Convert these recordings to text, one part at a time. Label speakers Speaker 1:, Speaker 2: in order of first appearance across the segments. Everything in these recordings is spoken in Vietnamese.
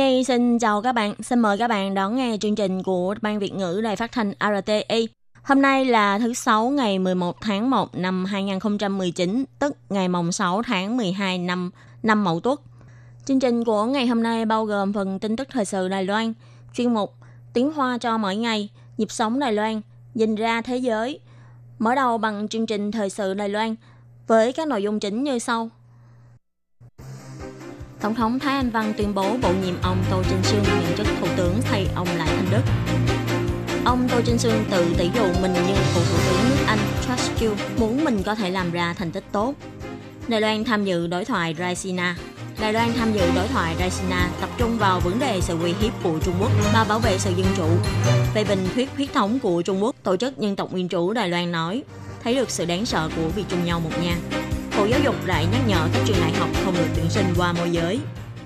Speaker 1: Nhi xin chào các bạn, xin mời các bạn đón nghe chương trình của Ban Việt ngữ Đài Phát thanh RTI. Hôm nay là thứ Sáu ngày 11 tháng 1 năm 2019, tức ngày mồng 6 tháng 12 năm năm Mậu Tuất. Chương trình của ngày hôm nay bao gồm phần tin tức thời sự Đài Loan, chuyên mục Tiếng Hoa cho mỗi ngày, nhịp sống Đài Loan, nhìn ra thế giới. Mở đầu bằng chương trình thời sự Đài Loan với các nội dung chính như sau. Tổng thống Thái Anh Văn tuyên bố bổ nhiệm ông Tô Trinh Sương nhận chức thủ tướng thay ông Lại Thanh Đức. Ông Tô Trinh Sương tự tỷ dụ mình như cựu thủ tướng nước Anh Truss Chiu muốn mình có thể làm ra thành tích tốt. Đài Loan tham dự đối thoại Raisina. Đài Loan tham dự đối thoại Raisina tập trung vào vấn đề sự uy hiếp của Trung Quốc và bảo vệ sự dân chủ. Về bình thuyết huyết thống của Trung Quốc, Tổ chức Nhân tộc Nguyên chủ Đài Loan nói thấy được sự đáng sợ của việc chung nhau một nhà. Bộ Giáo dục lại nhắc nhở các trường đại học không được tuyển sinh qua môi giới.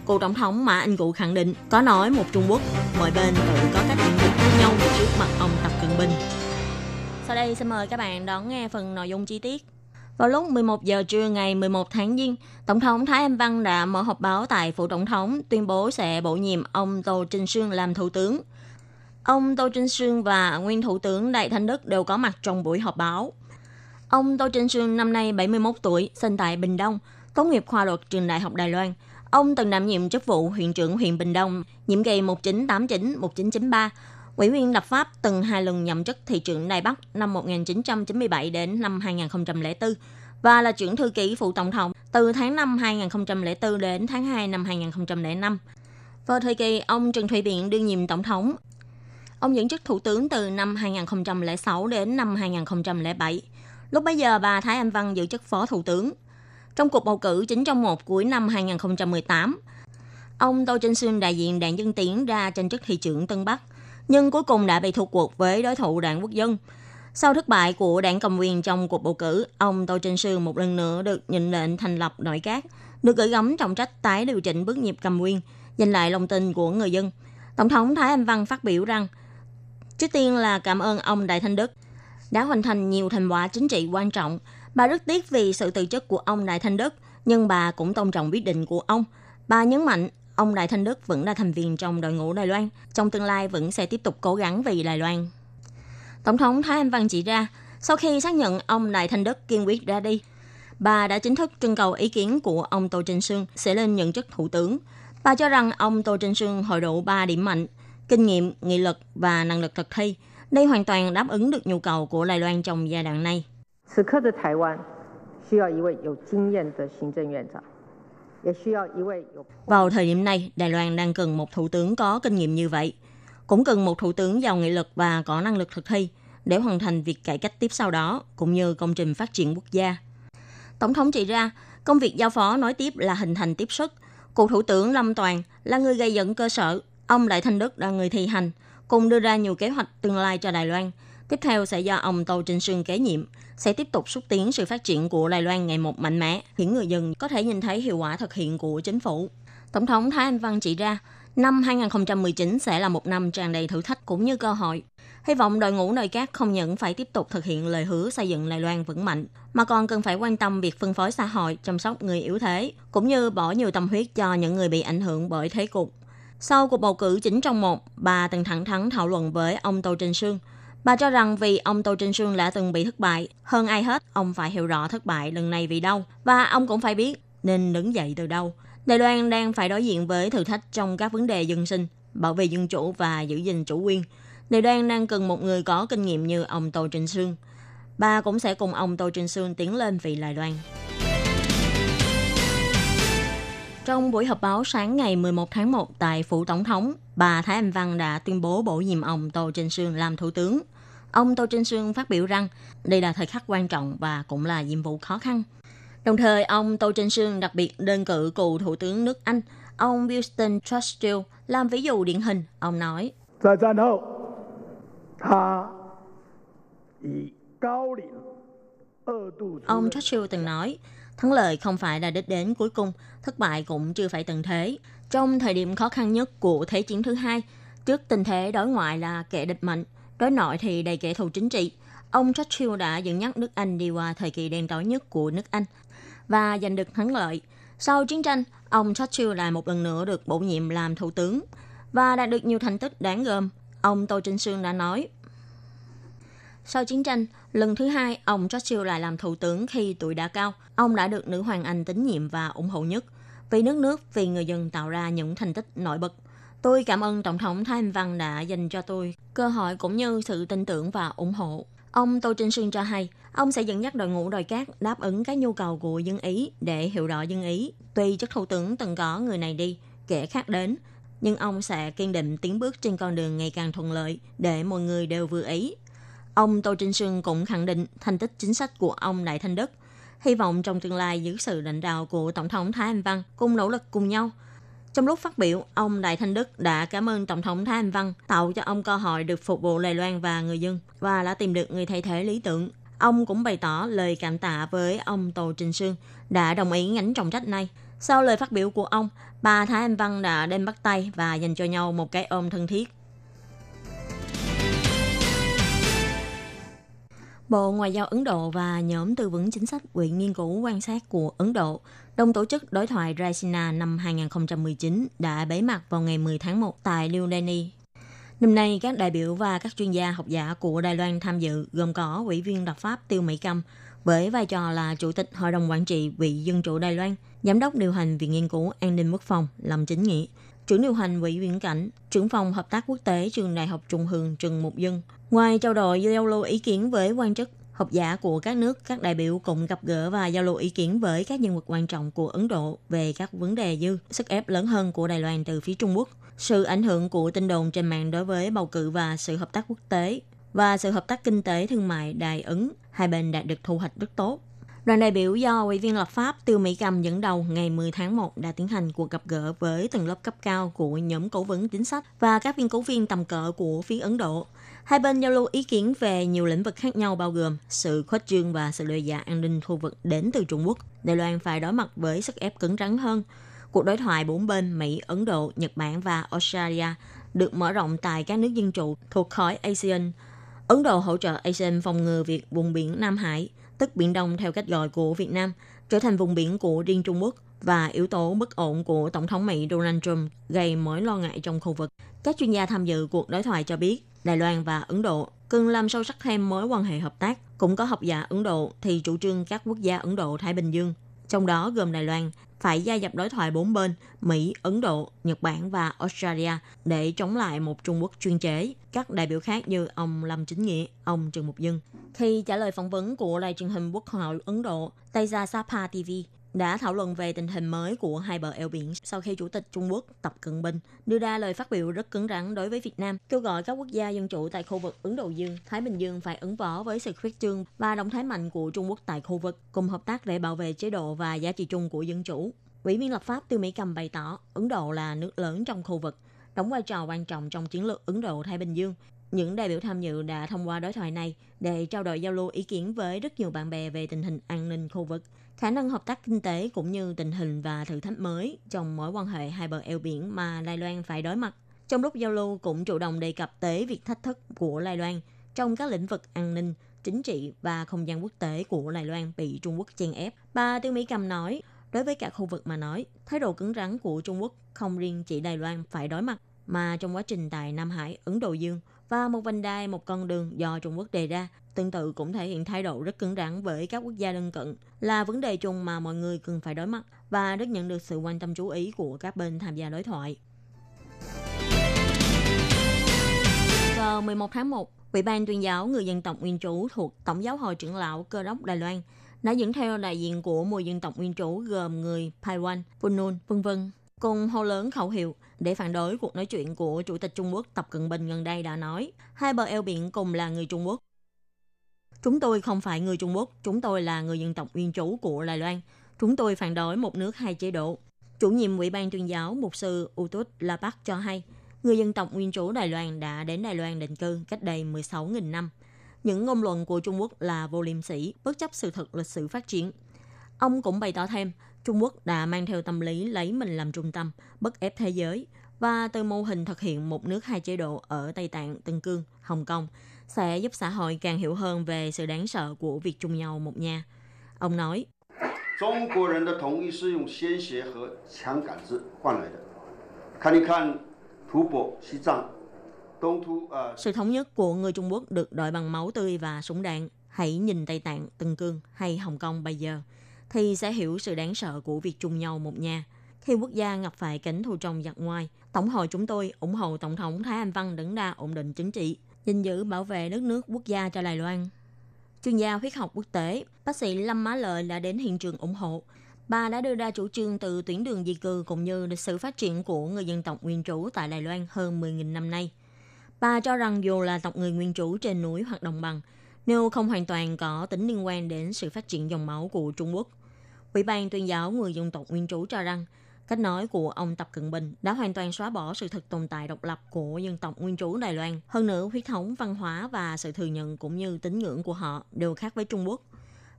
Speaker 1: Cựu Tổng thống Mã Anh Cụ khẳng định có nói một Trung Quốc, mọi bên tự có cách diễn biến khác nhau trước mặt ông Tập Cận Bình. Sau đây xin mời các bạn đón nghe phần nội dung chi tiết. Vào lúc 11 giờ trưa ngày 11 tháng Giêng, Tổng thống Thái Anh Văn đã mở họp báo tại phủ tổng thống tuyên bố sẽ bổ nhiệm ông Tô Trinh Sương làm thủ tướng. Ông Tô Trinh Sương và nguyên thủ tướng Đại Thanh Đức đều có mặt trong buổi họp báo. Ông Tô Trinh Sương năm nay 71 tuổi, sinh tại Bình Đông, tốt nghiệp khoa luật trường Đại học Đài Loan. Ông từng đảm nhiệm chức vụ huyện trưởng huyện Bình Đông, nhiệm kỳ 1989-1993, ủy viên lập pháp từng hai lần nhậm chức thị trưởng Đài Bắc năm 1997 đến năm 2004 và là trưởng thư ký phụ tổng thống từ tháng 5 2004 đến tháng 2 năm 2005. Vào thời kỳ ông Trần Thủy Biện đương nhiệm tổng thống, ông dẫn chức thủ tướng từ năm 2006 đến năm 2007. Lúc bấy giờ bà Thái Anh Văn giữ chức phó thủ tướng. Trong cuộc bầu cử chính trong một cuối năm 2018, ông Tô Trinh Xuân đại diện đảng Dân Tiến ra tranh chức thị trưởng Tân Bắc, nhưng cuối cùng đã bị thua cuộc với đối thủ đảng Quốc dân. Sau thất bại của đảng cầm quyền trong cuộc bầu cử, ông Tô Trinh Sương một lần nữa được nhận lệnh thành lập nội các, được gửi gắm trọng trách tái điều chỉnh bước nhịp cầm quyền, giành lại lòng tin của người dân. Tổng thống Thái Anh Văn phát biểu rằng, trước tiên là cảm ơn ông Đại Thanh Đức đã hoàn thành nhiều thành quả chính trị quan trọng. Bà rất tiếc vì sự từ chức của ông Đại Thanh Đức, nhưng bà cũng tôn trọng quyết định của ông. Bà nhấn mạnh ông Đại Thanh Đức vẫn là thành viên trong đội ngũ Đài Loan, trong tương lai vẫn sẽ tiếp tục cố gắng vì Đài Loan. Tổng thống Thái Anh Văn chỉ ra, sau khi xác nhận ông Đại Thanh Đức kiên quyết ra đi, bà đã chính thức trưng cầu ý kiến của ông Tô Trinh Sương sẽ lên nhận chức thủ tướng. Bà cho rằng ông Tô Trinh Sương hội đủ 3 điểm mạnh, kinh nghiệm, nghị lực và năng lực thực thi. Đây hoàn toàn đáp ứng được nhu cầu của Đài Loan trong giai đoạn này.
Speaker 2: 此刻的台湾需要一位有经验的行政院长，也需要一位有
Speaker 1: Vào thời điểm này, Đài Loan đang cần một thủ tướng có kinh nghiệm như vậy. Cũng cần một thủ tướng giàu nghị lực và có năng lực thực thi để hoàn thành việc cải cách tiếp sau đó, cũng như công trình phát triển quốc gia. Tổng thống chỉ ra, công việc giao phó nói tiếp là hình thành tiếp sức. Cựu thủ tướng Lâm Toàn là người gây dựng cơ sở, ông Đại Thanh Đức là người thi hành, cùng đưa ra nhiều kế hoạch tương lai cho Đài Loan. Tiếp theo sẽ do ông Tô Trinh Sương kế nhiệm, sẽ tiếp tục xúc tiến sự phát triển của Đài Loan ngày một mạnh mẽ, khiến người dân có thể nhìn thấy hiệu quả thực hiện của chính phủ. Tổng thống Thái Anh Văn chỉ ra, năm 2019 sẽ là một năm tràn đầy thử thách cũng như cơ hội. Hy vọng đội ngũ nội các không những phải tiếp tục thực hiện lời hứa xây dựng Đài Loan vững mạnh, mà còn cần phải quan tâm việc phân phối xã hội, chăm sóc người yếu thế, cũng như bỏ nhiều tâm huyết cho những người bị ảnh hưởng bởi thế cục. Sau cuộc bầu cử chính trong một, bà từng thẳng thắn thảo luận với ông Tô Trinh Sương. Bà cho rằng vì ông Tô Trinh Sương đã từng bị thất bại, hơn ai hết, ông phải hiểu rõ thất bại lần này vì đâu, và ông cũng phải biết nên đứng dậy từ đâu. Đài Loan đang phải đối diện với thử thách trong các vấn đề dân sinh, bảo vệ dân chủ và giữ gìn chủ quyền. Đài Loan đang cần một người có kinh nghiệm như ông Tô Trinh Sương. Bà cũng sẽ cùng ông Tô Trinh Sương tiến lên vì Đài Loan. Trong buổi họp báo sáng ngày 11 tháng 1 tại Phủ Tổng thống, bà Thái Anh Văn đã tuyên bố bổ nhiệm ông Tô Trinh Sương làm Thủ tướng. Ông Tô Trinh Sương phát biểu rằng đây là thời khắc quan trọng và cũng là nhiệm vụ khó khăn. Đồng thời, ông Tô Trinh Sương đặc biệt đơn cử cựu Thủ tướng nước Anh, ông Winston Churchill làm ví dụ điển hình. Ông nói, Ông Churchill từng nói, thắng lợi không phải là đích đến cuối cùng, thất bại cũng chưa phải tận thế. Trong thời điểm khó khăn nhất của Thế chiến thứ hai, trước tình thế đối ngoại là kẻ địch mạnh, đối nội thì đầy kẻ thù chính trị, ông Churchill đã dẫn dắt nước Anh đi qua thời kỳ đen tối nhất của nước Anh và giành được thắng lợi. Sau chiến tranh, ông Churchill lại một lần nữa được bổ nhiệm làm thủ tướng và đạt được nhiều thành tích đáng gờm. Ông Tô Trinh Sương đã nói, sau chiến tranh, lần thứ hai, ông Churchill lại làm thủ tướng khi tuổi đã cao. Ông đã được nữ hoàng Anh tín nhiệm và ủng hộ nhất. Vì nước nước, vì người dân tạo ra những thành tích nổi bật. Tôi cảm ơn Tổng thống Thái Anh Văn đã dành cho tôi cơ hội cũng như sự tin tưởng và ủng hộ. Ông Tô Trinh Sương cho hay, ông sẽ dẫn dắt đội ngũ đòi cát đáp ứng các nhu cầu của dân Ý để hiệu rõ dân Ý. Tuy chức thủ tướng từng có người này đi, kẻ khác đến, nhưng ông sẽ kiên định tiến bước trên con đường ngày càng thuận lợi để mọi người đều vừa ý. Ông Tô Trinh Sương cũng khẳng định thành tích chính sách của ông Đại Thanh Đức. Hy vọng trong tương lai dưới sự lãnh đạo của Tổng thống Thái Anh Văn cùng nỗ lực cùng nhau. Trong lúc phát biểu, ông Đại Thanh Đức đã cảm ơn Tổng thống Thái Anh Văn tạo cho ông cơ hội được phục vụ Đài Loan và người dân và đã tìm được người thay thế lý tưởng. Ông cũng bày tỏ lời cảm tạ với ông Tô Trinh Sương đã đồng ý nhánh trọng trách này. Sau lời phát biểu của ông, bà Thái Anh Văn đã đem bắt tay và dành cho nhau một cái ôm thân thiết. Bộ Ngoại giao Ấn Độ và nhóm tư vấn chính sách Viện Nghiên cứu quan sát của Ấn Độ đồng tổ chức đối thoại Raisina năm 2019 đã bế mạc vào ngày 10 tháng 1 tại New Delhi. Năm nay, các đại biểu và các chuyên gia học giả của Đài Loan tham dự gồm có ủy viên lập pháp Tiêu Mỹ Cầm với vai trò là Chủ tịch Hội đồng Quản trị Vị Dân chủ Đài Loan, Giám đốc điều hành Viện Nghiên cứu An ninh Quốc phòng Lâm Chính Nghĩa, trưởng điều hành Quỹ viễn cảnh, trưởng phòng hợp tác quốc tế trường Đại học Trung Hương Trần Mục Dân. Ngoài trao đổi giao lưu ý kiến với quan chức, học giả của các nước, các đại biểu cũng gặp gỡ và giao lưu ý kiến với các nhân vật quan trọng của Ấn Độ về các vấn đề như sức ép lớn hơn của Đài Loan từ phía Trung Quốc, sự ảnh hưởng của tin đồn trên mạng đối với bầu cử và sự hợp tác quốc tế, và sự hợp tác kinh tế thương mại Đài Ấn, hai bên đạt được thu hoạch rất tốt. Đoàn đại biểu do Ủy viên lập pháp Tiêu Mỹ Cầm dẫn đầu ngày 10 tháng 1 đã tiến hành cuộc gặp gỡ với tầng lớp cấp cao của nhóm cố vấn chính sách và các viên cố viên tầm cỡ của phía Ấn Độ. Hai bên giao lưu ý kiến về nhiều lĩnh vực khác nhau bao gồm sự khuếch trương và sự đe dọa an ninh khu vực đến từ Trung Quốc. Đài Loan phải đối mặt với sức ép cứng rắn hơn. Cuộc đối thoại bốn bên Mỹ, Ấn Độ, Nhật Bản và Australia được mở rộng tại các nước dân chủ thuộc khối ASEAN. Ấn Độ hỗ trợ ASEAN phòng ngừa việc vùng biển Nam Hải – tức Biển Đông theo cách gọi của Việt Nam, trở thành vùng biển của riêng Trung Quốc và yếu tố bất ổn của Tổng thống Mỹ Donald Trump gây mối lo ngại trong khu vực. Các chuyên gia tham dự cuộc đối thoại cho biết, Đài Loan và Ấn Độ cần làm sâu sắc thêm mối quan hệ hợp tác. Cũng có học giả Ấn Độ thì chủ trương các quốc gia Ấn Độ-Thái Bình Dương, trong đó gồm Đài Loan, phải gia nhập đối thoại bốn bên Mỹ, Ấn Độ, Nhật Bản và Australia để chống lại một Trung Quốc chuyên chế. Các đại biểu khác như ông Lâm Chính Nghĩa, ông Trần Mục Dân. Khi trả lời phỏng vấn của đài truyền hình Quốc hội Ấn Độ, Teja Sapa TV, đã thảo luận về tình hình mới của hai bờ eo biển sau khi Chủ tịch Trung Quốc Tập Cận Bình đưa ra lời phát biểu rất cứng rắn đối với Việt Nam, kêu gọi các quốc gia dân chủ tại khu vực Ấn Độ Dương, Thái Bình Dương phải ứng phó với sự khuyết trương và động thái mạnh của Trung Quốc tại khu vực, cùng hợp tác để bảo vệ chế độ và giá trị chung của dân chủ. Ủy viên lập pháp Tiêu Mỹ Cầm bày tỏ Ấn Độ là nước lớn trong khu vực, đóng vai trò quan trọng trong chiến lược Ấn Độ-Thái Bình Dương. Những đại biểu tham dự đã thông qua đối thoại này để trao đổi giao lưu ý kiến với rất nhiều bạn bè về tình hình an ninh khu vực, khả năng hợp tác kinh tế cũng như tình hình và thử thách mới trong mối quan hệ hai bờ eo biển mà Đài Loan phải đối mặt. Trong lúc giao lưu cũng chủ động đề cập tới việc thách thức của Đài Loan trong các lĩnh vực an ninh, chính trị và không gian quốc tế của Đài Loan bị Trung Quốc chen ép. Bà Tiêu Mỹ Cầm nói, đối với cả khu vực mà nói, thái độ cứng rắn của Trung Quốc không riêng chỉ Đài Loan phải đối mặt, mà trong quá trình tại Nam Hải, Ấn Độ Dương và một vành đai, một con đường do Trung Quốc đề ra, tương tự cũng thể hiện thái độ rất cứng rắn với các quốc gia lân cận, là vấn đề chung mà mọi người cần phải đối mặt và rất nhận được sự quan tâm chú ý của các bên tham gia đối thoại. Vào 11 tháng 1, Ủy ban tuyên giáo người dân tộc nguyên trú thuộc Tổng giáo hội trưởng lão cơ đốc Đài Loan đã dẫn theo đại diện của 10 dân tộc nguyên trú gồm người Paiwan, Punun, vân vân cùng hô lớn khẩu hiệu để phản đối cuộc nói chuyện của Chủ tịch Trung Quốc Tập Cận Bình gần đây đã nói hai bờ eo biển cùng là người Trung Quốc. Chúng tôi không phải người Trung Quốc, chúng tôi là người dân tộc nguyên chủ của Đài Loan. Chúng tôi phản đối một nước hai chế độ. Chủ nhiệm Ủy ban tuyên giáo Mục sư Utut Lapak cho hay, người dân tộc nguyên chủ Đài Loan đã đến Đài Loan định cư cách đây 16.000 năm. Những ngôn luận của Trung Quốc là vô liêm sỉ, bất chấp sự thật lịch sử phát triển. Ông cũng bày tỏ thêm, Trung Quốc đã mang theo tâm lý lấy mình làm trung tâm, bất ép thế giới, và từ mô hình thực hiện một nước hai chế độ ở Tây Tạng, Tân Cương, Hồng Kông sẽ giúp xã hội càng hiểu hơn về sự đáng sợ của việc chung nhau một nhà. Ông nói,
Speaker 3: 中国人的统一是用鲜血和枪杆子换来的。看一看吐蕃、西藏、东突啊。
Speaker 1: Sự thống nhất của người Trung Quốc được đổi bằng máu tươi và súng đạn. Hãy nhìn Tây Tạng, Tân Cương hay Hồng Kông bây giờ, thì sẽ hiểu sự đáng sợ của việc chung nhau một nhà. Khi quốc gia gặp phải cảnh thù trong giặc ngoài, Tổng hội chúng tôi ủng hộ Tổng thống Thái Anh Văn đứng ra ổn định chính trị, gìn giữ bảo vệ đất nước quốc gia cho Đài Loan. Chuyên gia huyết học quốc tế, bác sĩ Lâm Má Lợi đã đến hiện trường ủng hộ. Bà đã đưa ra chủ trương từ tuyến đường di cư cũng như lịch sử phát triển của người dân tộc nguyên trú tại Đài Loan hơn 10.000 năm nay. Bà cho rằng dù là tộc người nguyên trú trên núi hoặc đồng bằng, nếu không hoàn toàn có tính liên quan đến sự phát triển dòng máu của Trung Quốc. Ủy ban tuyên giáo người dân tộc nguyên trú cho rằng, cách nói của ông Tập Cận Bình đã hoàn toàn xóa bỏ sự thực tồn tại độc lập của dân tộc nguyên trú Đài Loan. Hơn nữa, huyết thống, văn hóa và sự thừa nhận cũng như tín ngưỡng của họ đều khác với Trung Quốc.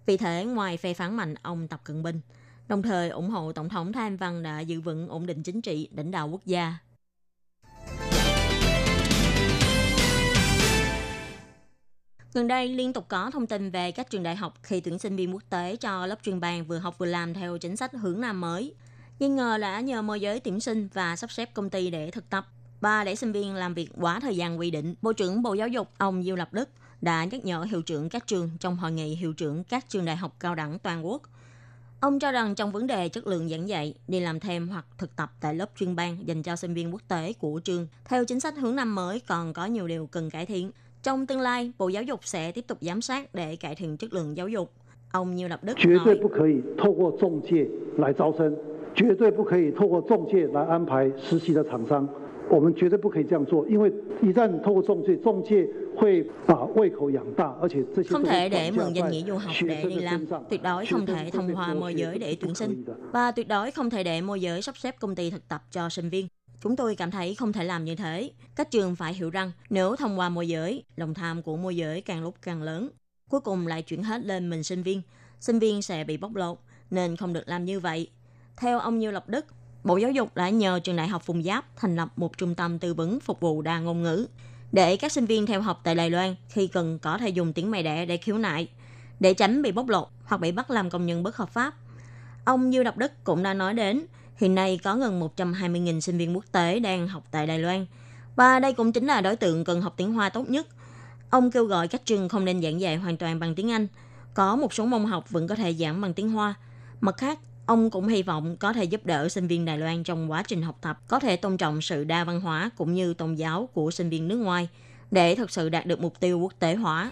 Speaker 1: Vì thế, ngoài phê phán mạnh ông Tập Cận Bình, đồng thời ủng hộ Tổng thống Thái Anh Văn đã giữ vững ổn định chính trị, lãnh đạo quốc gia. Gần đây, liên tục có thông tin về các trường đại học khi tuyển sinh viên quốc tế cho lớp chuyên bàn vừa học vừa làm theo chính sách hướng Nam mới. Nghi ngờ đã nhờ môi giới tuyển sinh và sắp xếp công ty để thực tập và để sinh viên làm việc quá thời gian quy định. Bộ trưởng Bộ Giáo dục ông Diêu Lập Đức đã nhắc nhở hiệu trưởng các trường trong hội nghị hiệu trưởng các trường đại học cao đẳng toàn quốc. Ông cho rằng trong vấn đề chất lượng giảng dạy, đi làm thêm hoặc thực tập tại lớp chuyên ban dành cho sinh viên quốc tế của trường, theo chính sách hướng năm mới còn có nhiều điều cần cải thiện. Trong tương lai, Bộ Giáo dục sẽ tiếp tục giám sát để cải thiện chất lượng giáo dục. Ông Như Lập Đức nói, không thể để mượn danh nghĩa du học để đi làm, tuyệt đối không thể thông qua môi giới để tuyển sinh, và tuyệt đối không thể để môi giới sắp xếp công ty thực tập cho sinh viên. Chúng tôi cảm thấy không thể làm như thế. Các trường phải hiểu rằng nếu thông qua môi giới, lòng tham của môi giới càng lúc càng lớn. Cuối cùng lại chuyển hết lên mình sinh viên. Sinh viên sẽ bị bóc lột, nên không được làm như vậy. Theo ông Như Lập Đức, Bộ Giáo dục đã nhờ trường đại học Phùng Giáp thành lập một trung tâm tư vấn phục vụ đa ngôn ngữ để các sinh viên theo học tại Đài Loan khi cần có thể dùng tiếng mẹ đẻ để khiếu nại, để tránh bị bóc lột hoặc bị bắt làm công nhân bất hợp pháp. Ông Dư Độc Đức cũng đã nói đến, hiện nay có gần 120.000 sinh viên quốc tế đang học tại Đài Loan, và đây cũng chính là đối tượng cần học tiếng Hoa tốt nhất. Ông kêu gọi các trường không nên giảng dạy hoàn toàn bằng tiếng Anh, có một số môn học vẫn có thể giảng bằng tiếng Hoa. Mặt khác, ông cũng hy vọng có thể giúp đỡ sinh viên Đài Loan trong quá trình học tập có thể tôn trọng sự đa văn hóa cũng như tôn giáo của sinh viên nước ngoài để thực sự đạt được mục tiêu quốc tế hóa.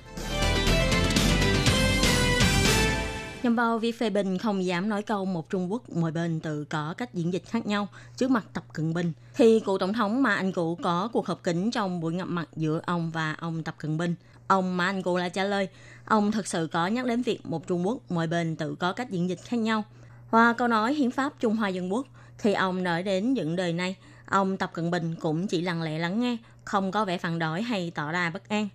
Speaker 1: Nhằm vào việc phê bình không dám nói câu một Trung Quốc, mỗi bên tự có cách diễn dịch khác nhau trước mặt Tập Cận Bình. Khi cựu tổng thống mà Anh Cụ có cuộc họp kín trong buổi gặp mặt giữa ông và ông Tập Cận Bình, ông mà Anh Cụ lại trả lời, ông thật sự có nhắc đến việc một Trung Quốc, mỗi bên tự có cách diễn dịch khác nhau. Và câu nói hiến pháp Trung Hoa Dân Quốc, khi ông nói đến những đời này, ông Tập Cận Bình cũng chỉ lặng lẽ lắng nghe, không có vẻ phản đối hay tỏ ra bất an.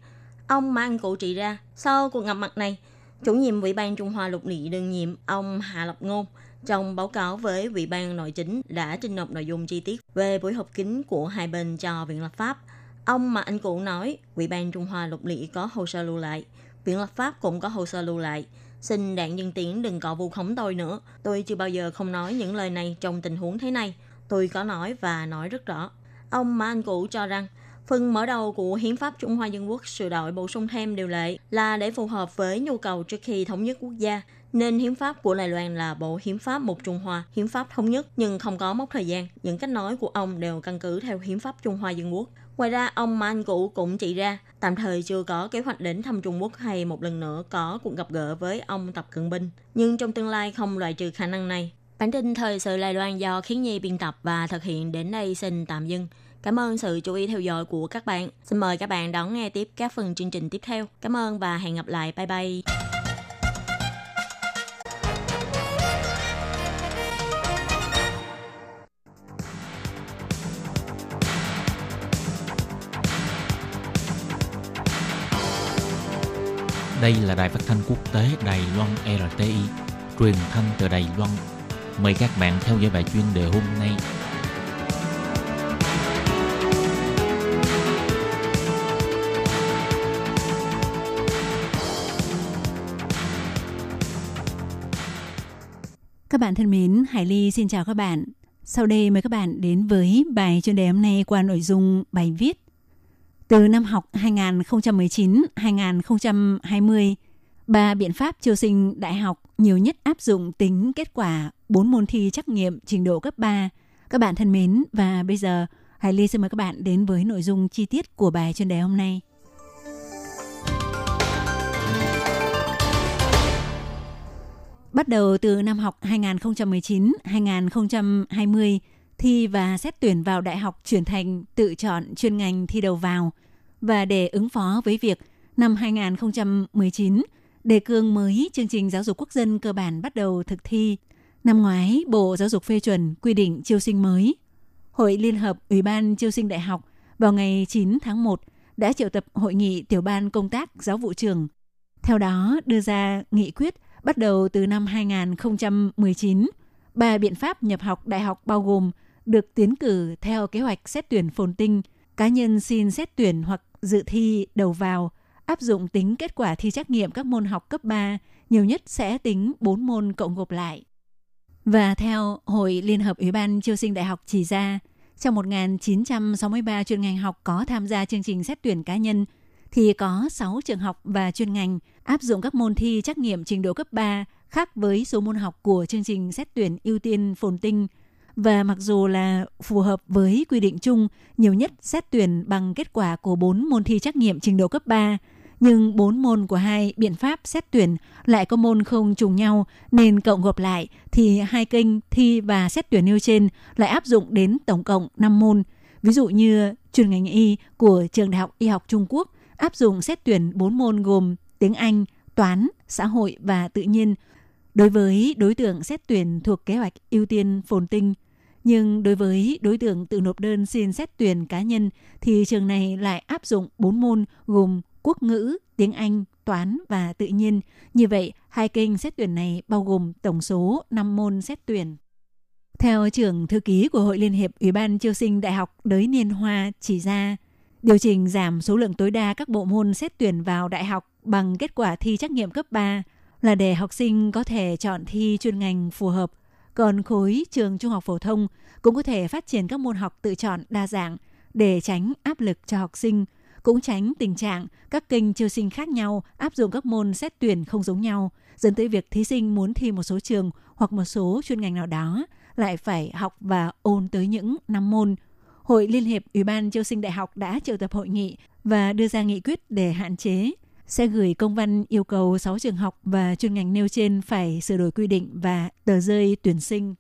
Speaker 1: Ông mà Anh Cụ trị ra, sau cuộc gặp mặt này, chủ nhiệm Ủy ban Trung Hoa lục Nghị đương nhiệm ông Hạ Lập Ngôn trong báo cáo với Ủy ban Nội chính đã trình nộp nội dung chi tiết về buổi họp kín của hai bên cho Viện Lập pháp. Ông mà anh cụ nói, Ủy ban Trung Hoa lục Nghị có hồ sơ lưu lại, Viện Lập pháp cũng có hồ sơ lưu lại. Xin đảng Dân Tiến đừng có vu khống tôi nữa. Tôi chưa bao giờ không nói những lời này trong tình huống thế này. Tôi có nói và nói rất rõ. Ông mà anh cụ cho rằng Phần mở đầu của Hiến pháp Trung Hoa Dân Quốc sửa đổi bổ sung thêm điều lệ là để phù hợp với nhu cầu trước khi thống nhất quốc gia. Nên hiến pháp của Đài Loan là bộ hiến pháp một Trung Hoa, hiến pháp thống nhất nhưng không có mốc thời gian. Những cách nói của ông đều căn cứ theo hiến pháp Trung Hoa Dân Quốc. Ngoài ra, ông Man Cụ cũng chỉ ra tạm thời chưa có kế hoạch đến thăm Trung Quốc hay một lần nữa có cuộc gặp gỡ với ông Tập Cận Bình. Nhưng trong tương lai không loại trừ khả năng này. Bản tin thời sự Đài Loan do Khiến Nhi biên tập và thực hiện đến đây xin tạm dừng. Cảm ơn sự chú ý theo dõi của các bạn. Xin mời các bạn đón nghe tiếp các phần chương trình tiếp theo. Cảm ơn và hẹn gặp lại. Bye bye.
Speaker 4: Đây là đài phát thanh quốc tế Đài Loan RTI, truyền thanh từ Đài Loan. Mời các bạn theo dõi bài chuyên đề hôm nay
Speaker 5: bạn thân mến, Hải Ly xin chào các bạn. Sau đây mời các bạn đến với bài chuyên đề hôm nay qua nội dung bài viết từ năm học 2019-2020, ba biện pháp chiêu sinh đại học nhiều nhất áp dụng tính kết quả 4 môn thi trắc nghiệm trình độ cấp 3. Các bạn thân mến, và bây giờ Hải Ly xin mời các bạn đến với nội dung chi tiết của bài chuyên đề hôm nay. Bắt đầu từ năm học 2019-2020, thi và xét tuyển vào đại học chuyển thành tự chọn chuyên ngành thi đầu vào và để ứng phó với việc năm 2019 đề cương mới chương trình giáo dục quốc dân cơ bản bắt đầu thực thi. Năm ngoái, Bộ Giáo dục phê chuẩn quy định chiêu sinh mới. Hội Liên hợp Ủy ban chiêu sinh đại học vào ngày 9 tháng 1 đã triệu tập hội nghị tiểu ban công tác giáo vụ trường. Theo đó, đưa ra nghị quyết bắt đầu từ năm 2019, ba biện pháp nhập học đại học bao gồm được tiến cử theo kế hoạch xét tuyển phồn tinh, cá nhân xin xét tuyển hoặc dự thi đầu vào, áp dụng tính kết quả thi trắc nghiệm các môn học cấp 3, nhiều nhất sẽ tính 4 môn cộng gộp lại. Và theo Hội Liên hợp Ủy ban Chiêu sinh Đại học chỉ ra, trong 1.963 chuyên ngành học có tham gia chương trình xét tuyển cá nhân, thì có 6 trường học và chuyên ngành áp dụng các môn thi trắc nghiệm trình độ cấp 3 khác với số môn học của chương trình xét tuyển ưu tiên phồn tinh – và mặc dù là phù hợp với quy định chung nhiều nhất xét tuyển bằng kết quả của 4 môn thi trắc nghiệm trình độ cấp 3, nhưng 4 môn của hai biện pháp xét tuyển lại có môn không trùng nhau nên cộng gộp lại thì hai kênh thi và xét tuyển nêu trên lại áp dụng đến tổng cộng 5 môn. Ví dụ như chuyên ngành y của trường Đại học Y học Trung Quốc áp dụng xét tuyển 4 môn gồm tiếng Anh, toán, xã hội và tự nhiên. Đối với đối tượng xét tuyển thuộc kế hoạch ưu tiên phồn tinh nhưng đối với đối tượng tự nộp đơn xin xét tuyển cá nhân thì trường này lại áp dụng 4 môn gồm quốc ngữ, tiếng Anh, toán và tự nhiên. Như vậy, hai kênh xét tuyển này bao gồm tổng số 5 môn xét tuyển. Theo trưởng thư ký của Hội Liên hiệp Ủy ban Chiêu sinh Đại học Đới Niên Hoa chỉ ra, điều chỉnh giảm số lượng tối đa các bộ môn xét tuyển vào đại học bằng kết quả thi trắc nghiệm cấp 3 là để học sinh có thể chọn thi chuyên ngành phù hợp còn khối trường trung học phổ thông cũng có thể phát triển các môn học tự chọn đa dạng để tránh áp lực cho học sinh, cũng tránh tình trạng các kênh chiêu sinh khác nhau áp dụng các môn xét tuyển không giống nhau, dẫn tới việc thí sinh muốn thi một số trường hoặc một số chuyên ngành nào đó lại phải học và ôn tới những năm môn. Hội Liên hiệp Ủy ban Châu sinh đại học đã triệu tập hội nghị và đưa ra nghị quyết để hạn chế sẽ gửi công văn yêu cầu 6 trường học và chuyên ngành nêu trên phải sửa đổi quy định và tờ rơi tuyển sinh.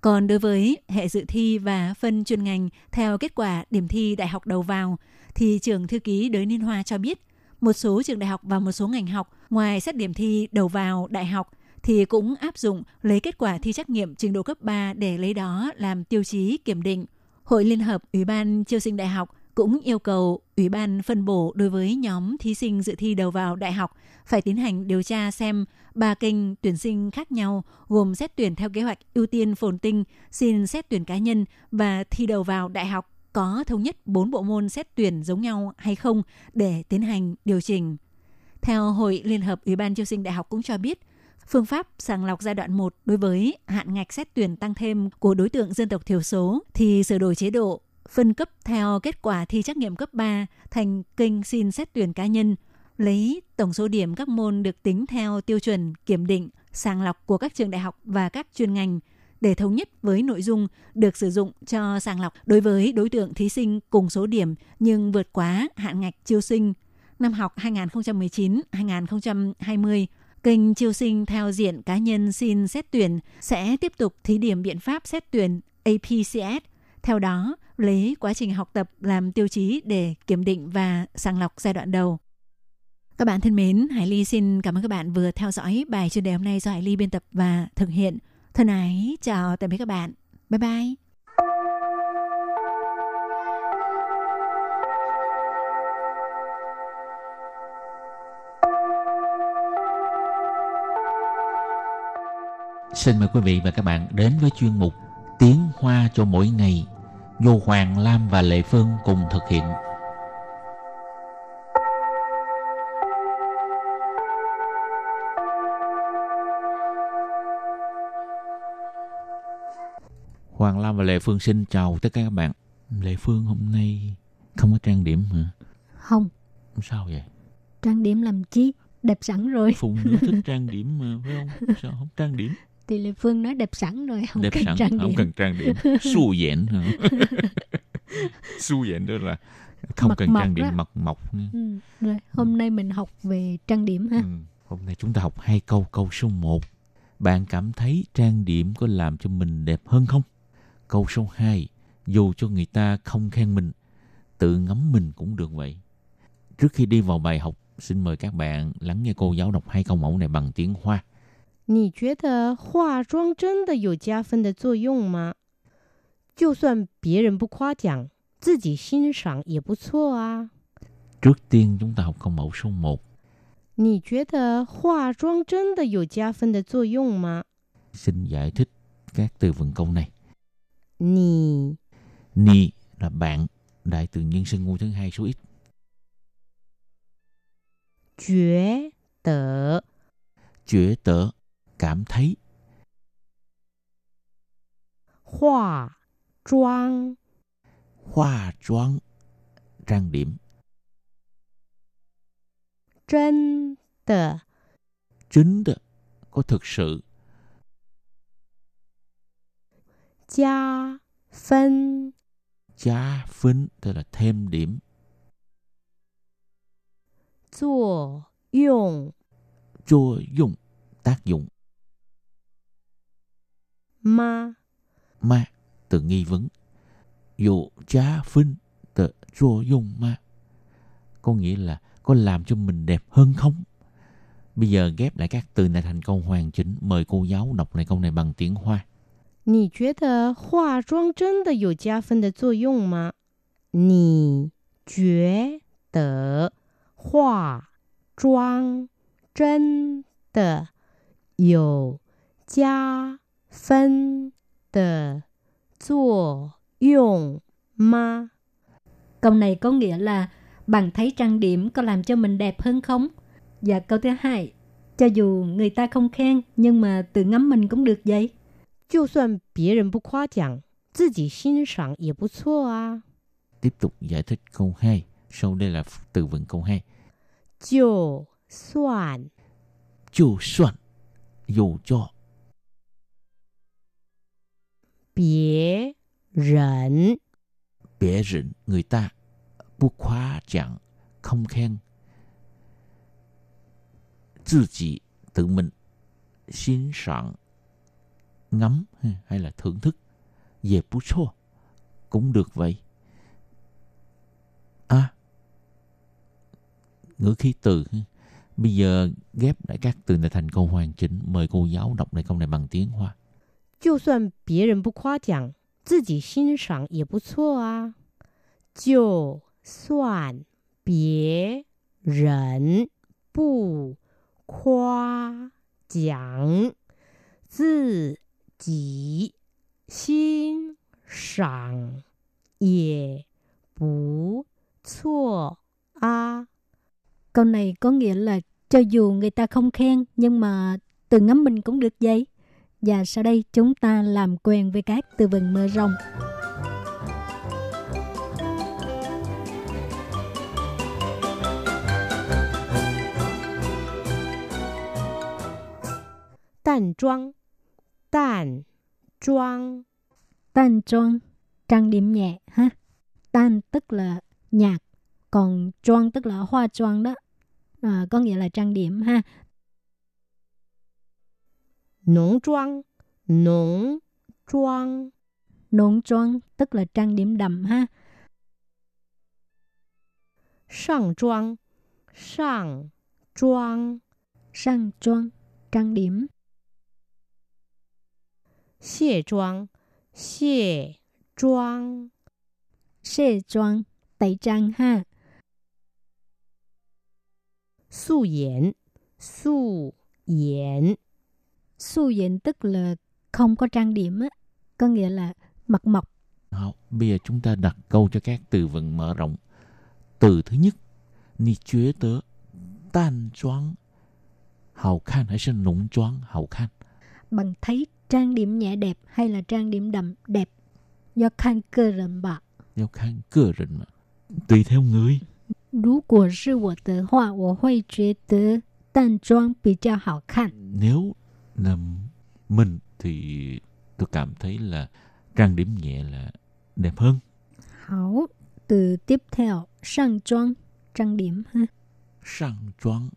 Speaker 5: Còn đối với hệ dự thi và phân chuyên ngành theo kết quả điểm thi đại học đầu vào, thì trưởng thư ký Đới Niên Hoa cho biết, một số trường đại học và một số ngành học ngoài xét điểm thi đầu vào đại học thì cũng áp dụng lấy kết quả thi trắc nghiệm trình độ cấp 3 để lấy đó làm tiêu chí kiểm định. Hội Liên hợp Ủy ban Chiêu sinh Đại học cũng yêu cầu Ủy ban phân bổ đối với nhóm thí sinh dự thi đầu vào đại học phải tiến hành điều tra xem ba kênh tuyển sinh khác nhau gồm xét tuyển theo kế hoạch ưu tiên phồn tinh, xin xét tuyển cá nhân và thi đầu vào đại học có thống nhất bốn bộ môn xét tuyển giống nhau hay không để tiến hành điều chỉnh. Theo Hội Liên hợp Ủy ban Chiêu sinh Đại học cũng cho biết, phương pháp sàng lọc giai đoạn 1 đối với hạn ngạch xét tuyển tăng thêm của đối tượng dân tộc thiểu số thì sửa đổi chế độ phân cấp theo kết quả thi trắc nghiệm cấp 3 thành kênh xin xét tuyển cá nhân, lấy tổng số điểm các môn được tính theo tiêu chuẩn kiểm định, sàng lọc của các trường đại học và các chuyên ngành để thống nhất với nội dung được sử dụng cho sàng lọc đối với đối tượng thí sinh cùng số điểm nhưng vượt quá hạn ngạch chiêu sinh. Năm học 2019-2020, kênh chiêu sinh theo diện cá nhân xin xét tuyển sẽ tiếp tục thí điểm biện pháp xét tuyển APCS. Theo đó, lấy quá trình học tập làm tiêu chí để kiểm định và sàng lọc giai đoạn đầu. Các bạn thân mến, Hải Ly xin cảm ơn các bạn vừa theo dõi bài chuyên đề hôm nay do Hải Ly biên tập và thực hiện. Thân ái, chào tạm biệt các bạn. Bye bye.
Speaker 4: Xin mời quý vị và các bạn đến với chuyên mục Tiếng Hoa cho mỗi ngày do Hoàng Lam và Lệ Phương cùng thực hiện. Hoàng Lam và Lệ Phương xin chào tất cả các bạn. Lệ Phương hôm nay không có trang điểm hả?
Speaker 6: Không.
Speaker 4: Sao vậy?
Speaker 6: Trang điểm làm chi? Đẹp sẵn rồi.
Speaker 4: Phụ nữ thích trang điểm mà, phải không? Sao không trang điểm?
Speaker 6: Thì Lệ Phương nói đẹp sẵn rồi, không
Speaker 4: đẹp
Speaker 6: cần
Speaker 4: sẵn,
Speaker 6: trang
Speaker 4: không
Speaker 6: điểm.
Speaker 4: cần trang điểm. Su hả? Su diện đó là không
Speaker 6: Mặt
Speaker 4: cần
Speaker 6: mộc
Speaker 4: trang điểm
Speaker 6: đó.
Speaker 4: mặt mộc. nha.
Speaker 6: Ừ, rồi, hôm nay mình học về trang điểm ha.
Speaker 4: Ừ. Hôm nay chúng ta học hai câu. Câu số 1. Bạn cảm thấy trang điểm có làm cho mình đẹp hơn không? Câu số 2. Dù cho người ta không khen mình, tự ngắm mình cũng được vậy. Trước khi đi vào bài học, xin mời các bạn lắng nghe cô giáo đọc hai câu mẫu này bằng tiếng Hoa.
Speaker 7: 你觉得化妆真的有加分的作用吗？就算别人不夸奖，自己欣赏也不错啊。
Speaker 4: Trước tiên chúng ta học câu mẫu số 1.
Speaker 7: 你觉得化妆真的有加分的作用吗？
Speaker 4: Xin giải thích các từ vựng câu này.
Speaker 7: 你
Speaker 4: Ni là bạn, đại từ nhân xưng ngôi thứ hai số ít.
Speaker 7: 觉得
Speaker 4: Chữa tở, cảm thấy.
Speaker 7: Hoa trang
Speaker 4: Hoa trang Trang điểm.
Speaker 7: Chân tờ.
Speaker 4: Chính tờ Có thực sự.
Speaker 7: Gia phân
Speaker 4: Gia phân Tức là thêm điểm.
Speaker 7: Chùa dụng
Speaker 4: Chùa dụng Tác dụng
Speaker 7: 吗？
Speaker 4: Ma, từ nghi vấn. Dụ giá phấn, từ cho dụng ma. Có nghĩa là có làm cho mình đẹp hơn không? Bây giờ ghép lại các từ này thành câu hoàn chỉnh. Mời cô giáo đọc lại câu này bằng tiếng Hoa.
Speaker 7: 你觉得化妆真的有加分的作用吗？你觉得化妆真的有加 分的作用吗？
Speaker 6: Câu này có nghĩa là bạn thấy trang điểm có làm cho mình đẹp hơn không? Và câu thứ hai, cho dù người ta không khen nhưng mà tự ngắm mình cũng được vậy.
Speaker 7: 就算别人不夸奖，自己欣赏也不错啊。
Speaker 4: Tiếp tục giải thích câu 2. Sau đây là từ vựng câu 2.
Speaker 7: 就算
Speaker 4: Dù soạn, dù cho
Speaker 7: 别人
Speaker 4: 别人 người ta不夸奖 không khen tự己tự mình欣赏ngắm ha, hay là thưởng thức về bút xô cũng được vậy à ngữ khí từ ha. bây giờ ghép lại các từ này thành câu hoàn chỉnh mời cô giáo đọc lại câu này bằng tiếng hoa
Speaker 7: 就算别人不夸奖，自己欣赏也不错啊。就算别人不夸奖，自己欣赏也不错啊。
Speaker 6: Câu này có nghĩa là cho dù người ta không khen nhưng mà tự ngắm mình cũng được vậy. Và sau đây chúng ta làm quen với các từ vựng mơ rồng.
Speaker 7: Tàn trang Tàn trang
Speaker 6: Tàn trang Trang điểm nhẹ ha? Tan tức là nhạc Còn trang tức là hoa trang đó. À, Có nghĩa là trang điểm ha?
Speaker 7: Nóng trang, nóng trang.
Speaker 6: Nóng trang tức là trang điểm đậm ha.
Speaker 7: Sang trang, sang trang.
Speaker 6: Sang trang, trang điểm.
Speaker 7: Xie trang, xie trang.
Speaker 6: Xie trang, tẩy trang ha.
Speaker 7: Sù yến, sù yến.
Speaker 6: Su diện tức là không có trang điểm á, có nghĩa là mặt mộc.
Speaker 4: Bây giờ chúng ta đặt câu cho các từ vựng mở rộng. Từ thứ nhất, ni chuế tớ tan choáng hào khan hay sinh lũng choáng hào khan.
Speaker 6: Bằng thấy trang điểm nhẹ đẹp hay là trang điểm đậm đẹp do khan cơ rần bạc.
Speaker 4: Do khan cơ rần mà. Tùy theo người.
Speaker 6: Nếu quả là tôi, tôi sẽ thấy trang điểm đẹp đẹp.
Speaker 4: Nếu Nam Minh thì tôi cảm thấy là trang điểm nhẹ là đẹp hơn.
Speaker 6: Hảo, từ tiếp theo, sang trang, trang điểm ha.
Speaker 4: Sang trang,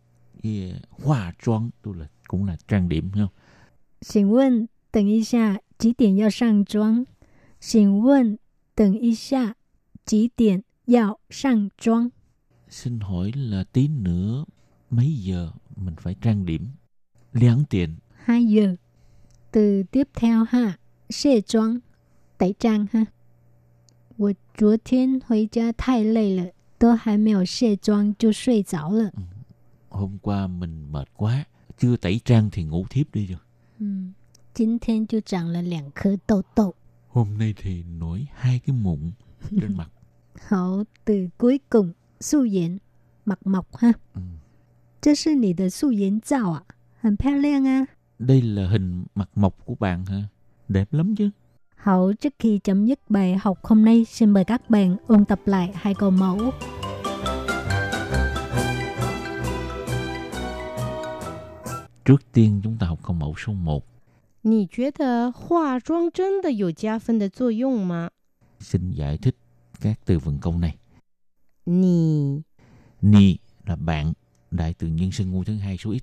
Speaker 4: yeah, hoa trang, tôi là cũng là trang điểm không?
Speaker 6: Xin vấn, tầng y xa, chỉ điểm yêu sang trang. Xin vấn, tầng y xa, chỉ điểm yêu sang trang.
Speaker 4: Xin hỏi là tí nữa mấy giờ mình phải trang điểm? Liáng tiền
Speaker 6: 2 giờ. Từ tiếp theo ha, 卸妆 tẩy trang ha. 我昨天回家太累了，都还没有卸妆就睡着了。
Speaker 4: hôm qua mình mệt quá, chưa tẩy trang thì ngủ thiếp đi rồi.
Speaker 6: 嗯，今天就长了两颗痘痘。
Speaker 4: Hôm nay thì nổi hai cái mụn trên mặt.
Speaker 6: 好，từ cuối cùng 素颜 mặt mộc ha. 这是你的素颜照啊，很漂亮啊。
Speaker 4: Đây là hình mặt mộc của bạn hả? Đẹp lắm chứ.
Speaker 6: Hậu trước khi chấm dứt bài học hôm nay, xin mời các bạn ôn tập lại hai câu mẫu.
Speaker 4: Trước tiên chúng ta học câu mẫu số 1.
Speaker 7: 你觉得化妆真的有加分的作用吗？
Speaker 4: Xin giải thích các từ vựng câu này.
Speaker 7: 你
Speaker 4: Ni là bạn, đại từ nhân xưng ngôi thứ hai số ít.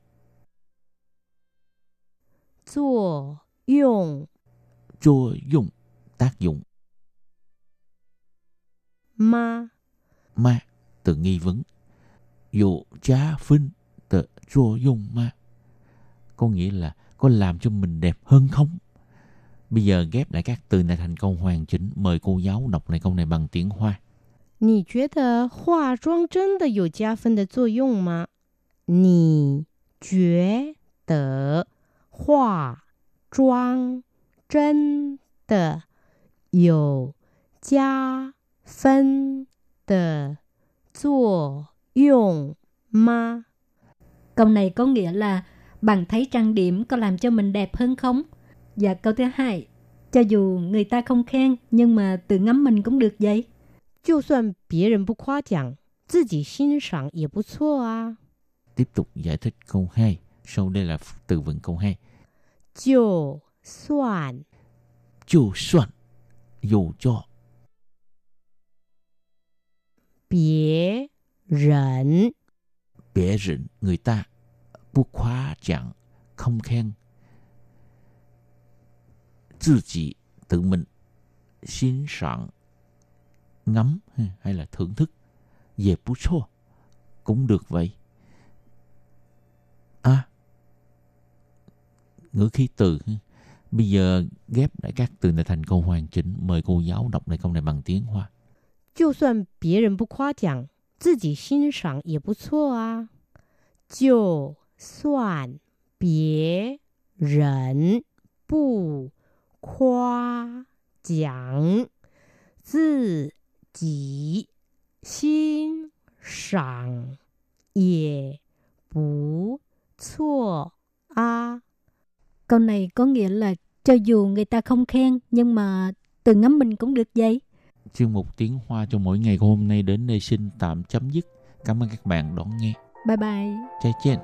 Speaker 7: 作用
Speaker 4: Chô dụng, tác dụng.
Speaker 7: 吗？
Speaker 4: Ma, từ nghi vấn. Dụ chá phính, từ chô dụng ma. Có nghĩa là có làm cho mình đẹp hơn không? Bây giờ ghép lại các từ này thành câu hoàn chỉnh. Mời cô giáo đọc lại câu này bằng tiếng Hoa.
Speaker 7: 你觉得化妆真的有加分的作用吗？你觉得 化妆真的有加分的作用吗？
Speaker 6: Câu này có nghĩa là bạn thấy trang điểm có làm cho mình đẹp hơn không? Và câu thứ hai, cho dù người ta không khen nhưng mà tự ngắm mình cũng được vậy.
Speaker 7: 就算别人不夸奖，自己欣赏也不错啊。
Speaker 4: Tiếp tục giải thích câu 2. Sau đây là từ vựng câu 2.
Speaker 7: 就算
Speaker 4: Dù soạn, dù cho
Speaker 7: 别人
Speaker 4: bể rịnh người ta不夸奖 không khen tự chỉ tự mình欣赏ngắm ha, hay là thưởng thức về bút xô cũng được vậy à ngữ khí từ ha. bây giờ ghép lại các từ này thành câu hoàn chỉnh mời cô giáo đọc lại câu này bằng tiếng hoa
Speaker 7: 就算别人不夸奖，自己欣赏也不错啊。就算别人不夸奖，自己欣赏也不错啊。
Speaker 6: Câu này có nghĩa là cho dù người ta không khen nhưng mà tự ngắm mình cũng được vậy.
Speaker 4: Chuyên mục tiếng Hoa cho mỗi ngày của hôm nay đến đây xin tạm chấm dứt. Cảm ơn các bạn đón nghe.
Speaker 6: Bye bye.
Speaker 4: Chai chen.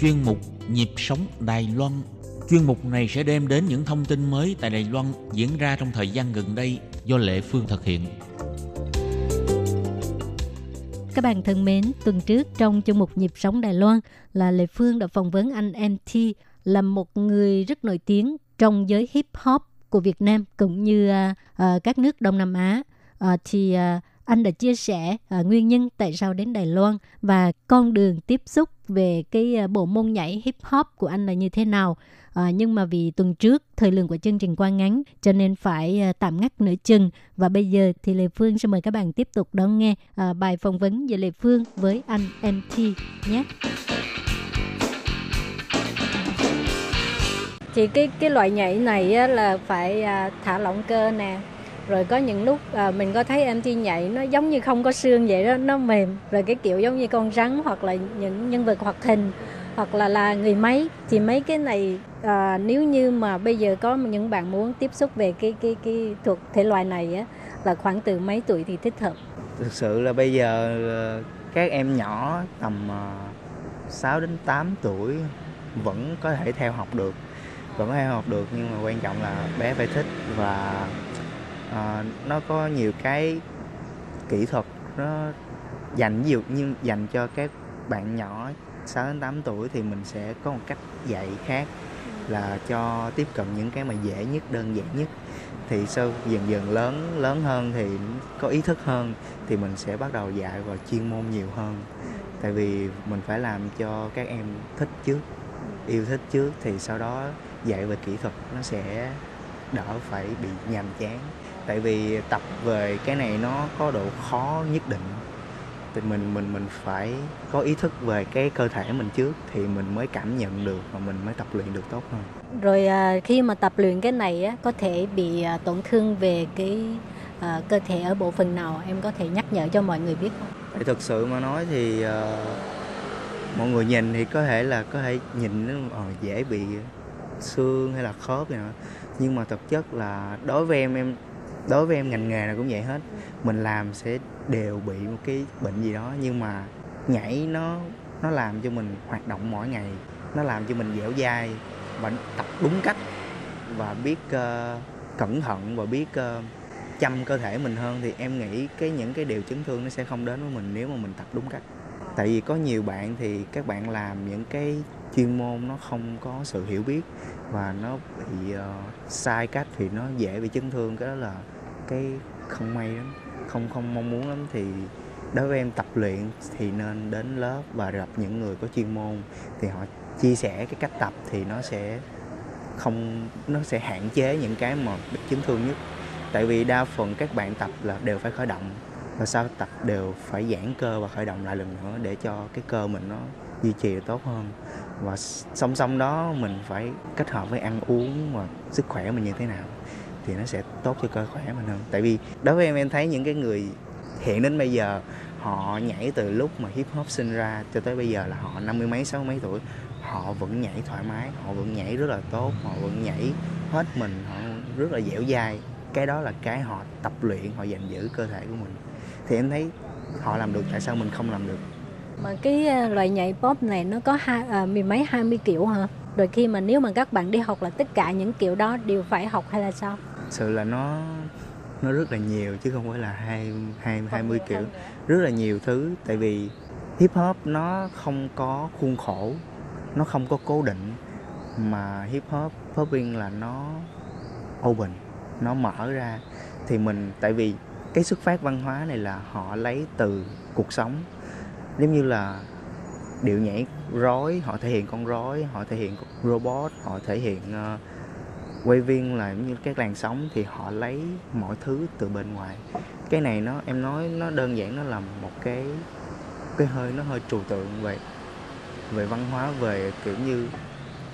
Speaker 4: Chuyên mục Nhịp sống Đài Loan Chuyên mục này sẽ đem đến những thông tin mới tại Đài Loan diễn ra trong thời gian gần đây do Lệ Phương thực hiện.
Speaker 6: Các bạn thân mến, tuần trước trong chương mục Nhịp sống Đài Loan là Lệ Phương đã phỏng vấn anh MT là một người rất nổi tiếng trong giới hip hop của Việt Nam cũng như uh, uh, các nước Đông Nam Á. Uh, thì uh, anh đã chia sẻ uh, nguyên nhân tại sao đến Đài Loan và con đường tiếp xúc về cái uh, bộ môn nhảy hip hop của anh là như thế nào. À, nhưng mà vì tuần trước thời lượng của chương trình quá ngắn cho nên phải à, tạm ngắt nửa chừng. Và bây giờ thì Lê Phương sẽ mời các bạn tiếp tục đón nghe à, bài phỏng vấn về Lê Phương với anh MT nhé. Thì cái cái loại nhảy này á, là phải à, thả lỏng cơ nè. Rồi có những lúc à, mình có thấy em thi nhảy nó giống như không có xương vậy đó nó mềm. Rồi cái kiểu giống như con rắn hoặc là những nhân vật hoạt hình hoặc là là người máy thì mấy cái này à, nếu như mà bây giờ có những bạn muốn tiếp xúc về cái cái cái thuộc thể loại này á là khoảng từ mấy tuổi thì thích hợp?
Speaker 8: Thực sự là bây giờ ờ, các em nhỏ tầm ờ, 6 đến 8 tuổi vẫn có thể theo học được vẫn có thể học được. Nhưng mà quan trọng là bé phải thích và uh, nó có nhiều cái kỹ thuật nó dành nhiều nhưng dành cho các bạn nhỏ 6 đến 8 tuổi thì mình sẽ có một cách dạy khác là cho tiếp cận những cái mà dễ nhất, đơn giản nhất. Thì sau dần dần lớn lớn hơn thì có ý thức hơn thì mình sẽ bắt đầu dạy vào chuyên môn nhiều hơn. Tại vì mình phải làm cho các em thích trước, yêu thích trước thì sau đó dạy về kỹ thuật nó sẽ đỡ phải bị nhàm chán. Tại vì tập về cái này nó có độ khó nhất định thì mình mình mình phải có ý thức về cái cơ thể mình trước thì mình mới cảm nhận được và mình mới tập luyện được tốt hơn.
Speaker 6: Rồi à, khi mà tập luyện cái này á có thể bị à, tổn thương về cái à, cơ thể ở bộ phận nào? Em có thể nhắc nhở cho mọi người biết không?
Speaker 8: Thì thực sự mà nói thì uh, mọi người nhìn thì có thể là có thể nhìn nó uh, dễ bị xương hay là khớp gì nữa nhưng mà thực chất là đối với em em đối với em ngành nghề nào cũng vậy hết. Mình làm sẽ đều bị một cái bệnh gì đó nhưng mà nhảy nó nó làm cho mình hoạt động mỗi ngày nó làm cho mình dẻo dai và tập đúng cách và biết uh, cẩn thận và biết uh, chăm cơ thể mình hơn thì em nghĩ cái những cái điều chấn thương nó sẽ không đến với mình nếu mà mình tập đúng cách. Tại vì có nhiều bạn thì các bạn làm những cái chuyên môn nó không có sự hiểu biết và nó bị uh, sai cách thì nó dễ bị chấn thương cái đó là cái không may lắm không không mong muốn lắm. Thì đối với em tập luyện thì nên đến lớp và gặp những người có chuyên môn. Thì họ chia sẻ cái cách tập thì nó sẽ không, nó sẽ hạn chế những cái mà bị chấn thương nhất. Tại vì đa phần các bạn tập là đều phải khởi động và sau tập đều phải giãn cơ và khởi động lại lần nữa để cho cái cơ mình nó duy trì tốt hơn. Và song song đó mình phải kết hợp với ăn uống và sức khỏe mình như thế nào thì nó sẽ tốt cho cơ khỏe mình hơn. Tại vì đối với em em thấy những cái người hiện đến bây giờ họ nhảy từ lúc mà hip hop sinh ra cho tới bây giờ là họ năm mươi mấy sáu mấy tuổi họ vẫn nhảy thoải mái họ vẫn nhảy rất là tốt họ vẫn nhảy hết mình họ rất là dẻo dai. Cái đó là cái họ tập luyện họ giành giữ cơ thể của mình. Thì em thấy họ làm được tại sao mình không làm được?
Speaker 6: Mà cái à, loại nhảy pop này nó có hai à, mười mấy hai mươi kiểu hả? Rồi khi mà nếu mà các bạn đi học là tất cả những kiểu đó đều phải học hay là sao?
Speaker 8: Sự là nó nó rất là nhiều chứ không phải là hai hai hai mươi kiểu. rất là nhiều thứ tại vì hip hop nó không có khuôn khổ nó không có cố định mà hip hop popping là nó open nó mở ra. Thì mình tại vì cái xuất phát văn hóa này là họ lấy từ cuộc sống. Giống như là điệu nhảy rối họ thể hiện con rối họ thể hiện robot họ thể hiện uh, quay viên là như các làn sóng thì họ lấy mọi thứ từ bên ngoài. Cái này nó, em nói nó đơn giản, nó là một cái cái hơi, nó hơi trừu tượng về về văn hóa, về kiểu như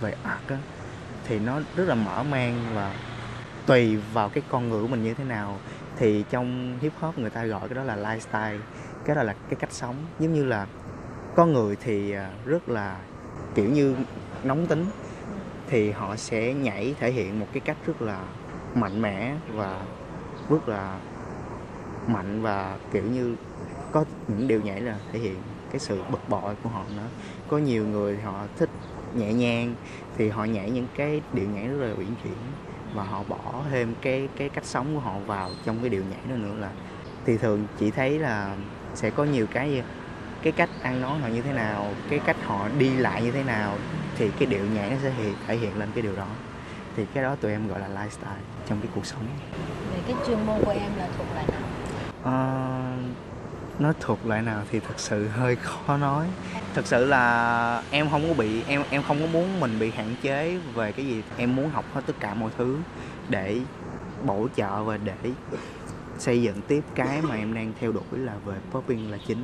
Speaker 8: về art á. Thì nó rất là mở mang và tùy vào cái con người của mình như thế nào. Thì trong hip hop người ta gọi cái đó là lifestyle, cái đó là cái cách sống. Giống như là con người thì à, rất là kiểu như nóng tính thì họ sẽ nhảy, thể hiện một cái cách rất là mạnh mẽ và rất là mạnh và, kiểu như, có những điều nhảy là thể hiện cái sự bực bội của họ nữa. Có nhiều người họ thích nhẹ nhàng thì họ nhảy những cái điệu nhảy rất là uyển chuyển và họ bỏ thêm cái cái cách sống của họ vào trong cái điệu nhảy đó nữa là, thì thường chỉ thấy là sẽ có nhiều cái gì cái cách ăn nói họ như thế nào cái cách họ đi lại như thế nào thì cái điệu nhảy nó sẽ hiện, thể hiện lên cái điều đó. Thì cái đó tụi em gọi là lifestyle trong cái cuộc sống.
Speaker 6: Về cái chuyên môn của em là thuộc loại nào?
Speaker 8: À, nó thuộc loại nào thì thật sự hơi khó nói. Thật sự là em không có bị em em không có muốn mình bị hạn chế về cái gì. Em muốn học hết tất cả mọi thứ để bổ trợ và để xây dựng tiếp cái mà em đang theo đuổi là về popping là chính.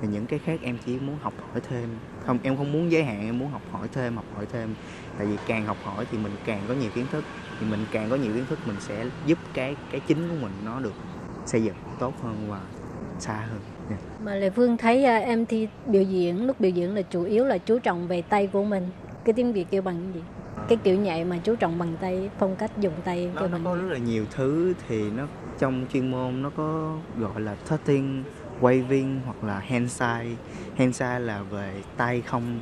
Speaker 8: Và những cái khác em chỉ muốn học hỏi thêm. Không em không muốn giới hạn em muốn học hỏi thêm học hỏi thêm. Tại vì càng học hỏi thì mình càng có nhiều kiến thức. Thì mình càng có nhiều kiến thức mình sẽ giúp cái cái chính của mình nó được xây dựng tốt hơn và xa hơn. Yeah.
Speaker 6: mà lệ phương thấy uh, em thi biểu diễn lúc biểu diễn là chủ yếu là chú trọng về tay của mình. Cái tiếng việt kêu bằng gì? Cái kiểu nhảy mà chú trọng bằng tay phong cách dùng tay
Speaker 8: nó, nó có rất là nhiều thứ thì nó trong chuyên môn nó có gọi là tutting waving hoặc là handside handside là về tay không.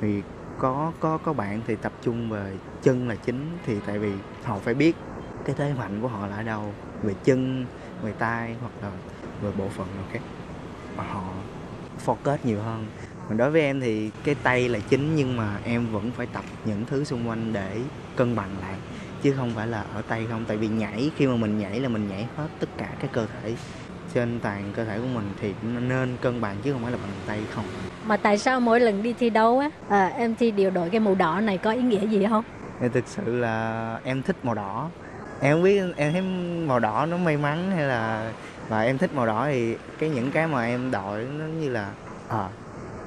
Speaker 8: Thì có có có bạn thì tập trung về chân là chính. Thì tại vì họ phải biết cái thế mạnh của họ là ở đâu. Về chân, về tay hoặc là về bộ phận nào khác. Mà họ focus nhiều hơn. Còn đối với em thì cái tay là chính nhưng mà em vẫn phải tập những thứ xung quanh để cân bằng lại chứ không phải là ở tay không. Tại vì nhảy khi mà mình nhảy là mình nhảy hết tất cả cái cơ thể trên toàn cơ thể của mình thì nên cân bằng chứ không phải là bằng tay không.
Speaker 6: Mà tại sao mỗi lần đi thi đấu á à, em thi điều đội cái màu đỏ này có ý nghĩa gì không?
Speaker 8: Em thực sự là em thích màu đỏ. Em không biết em thấy màu đỏ nó may mắn hay là và em thích màu đỏ thì cái những cái mà em đội nó như là à,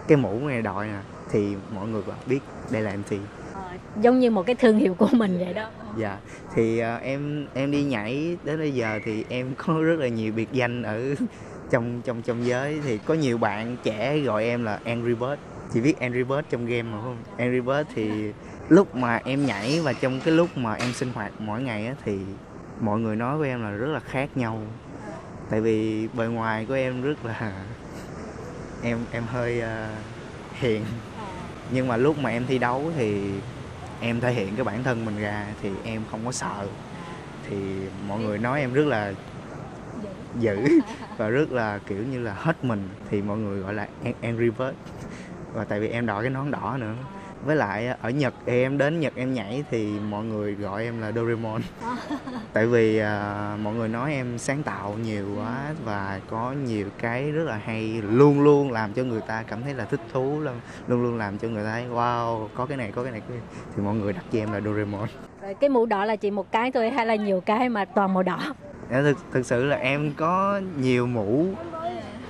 Speaker 8: cái mũ này đội nè thì mọi người biết đây là em thi
Speaker 6: giống như một cái thương hiệu của mình vậy đó.
Speaker 8: Dạ thì uh, em em đi nhảy đến bây giờ thì em có rất là nhiều biệt danh ở trong trong trong giới. Thì có nhiều bạn trẻ gọi em là Angry Bird. Chỉ biết Angry Bird trong game mà không? Angry Bird thì lúc mà em nhảy và trong cái lúc mà em sinh hoạt mỗi ngày á, thì mọi người nói với em là rất là khác nhau. Tại vì bề ngoài của em rất là em em hơi uh, hiền. Nhưng mà lúc mà em thi đấu thì em thể hiện cái bản thân mình ra thì em không có sợ. Thì mọi người nói em rất là dữ và rất là kiểu như là hết mình. Thì mọi người gọi là Angry Bird. Và tại vì em đội cái nón đỏ nữa với lại ở Nhật em đến Nhật em nhảy thì mọi người gọi em là Doraemon. Tại vì uh, mọi người nói em sáng tạo nhiều quá và có nhiều cái rất là hay luôn luôn làm cho người ta cảm thấy là thích thú luôn luôn luôn làm cho người ta thấy wow có cái này có cái này thì mọi người đặt cho em là Doraemon.
Speaker 6: Cái mũ đỏ là chỉ một cái thôi hay là nhiều cái mà toàn màu đỏ?
Speaker 8: Dạ, thực, thực sự là em có nhiều mũ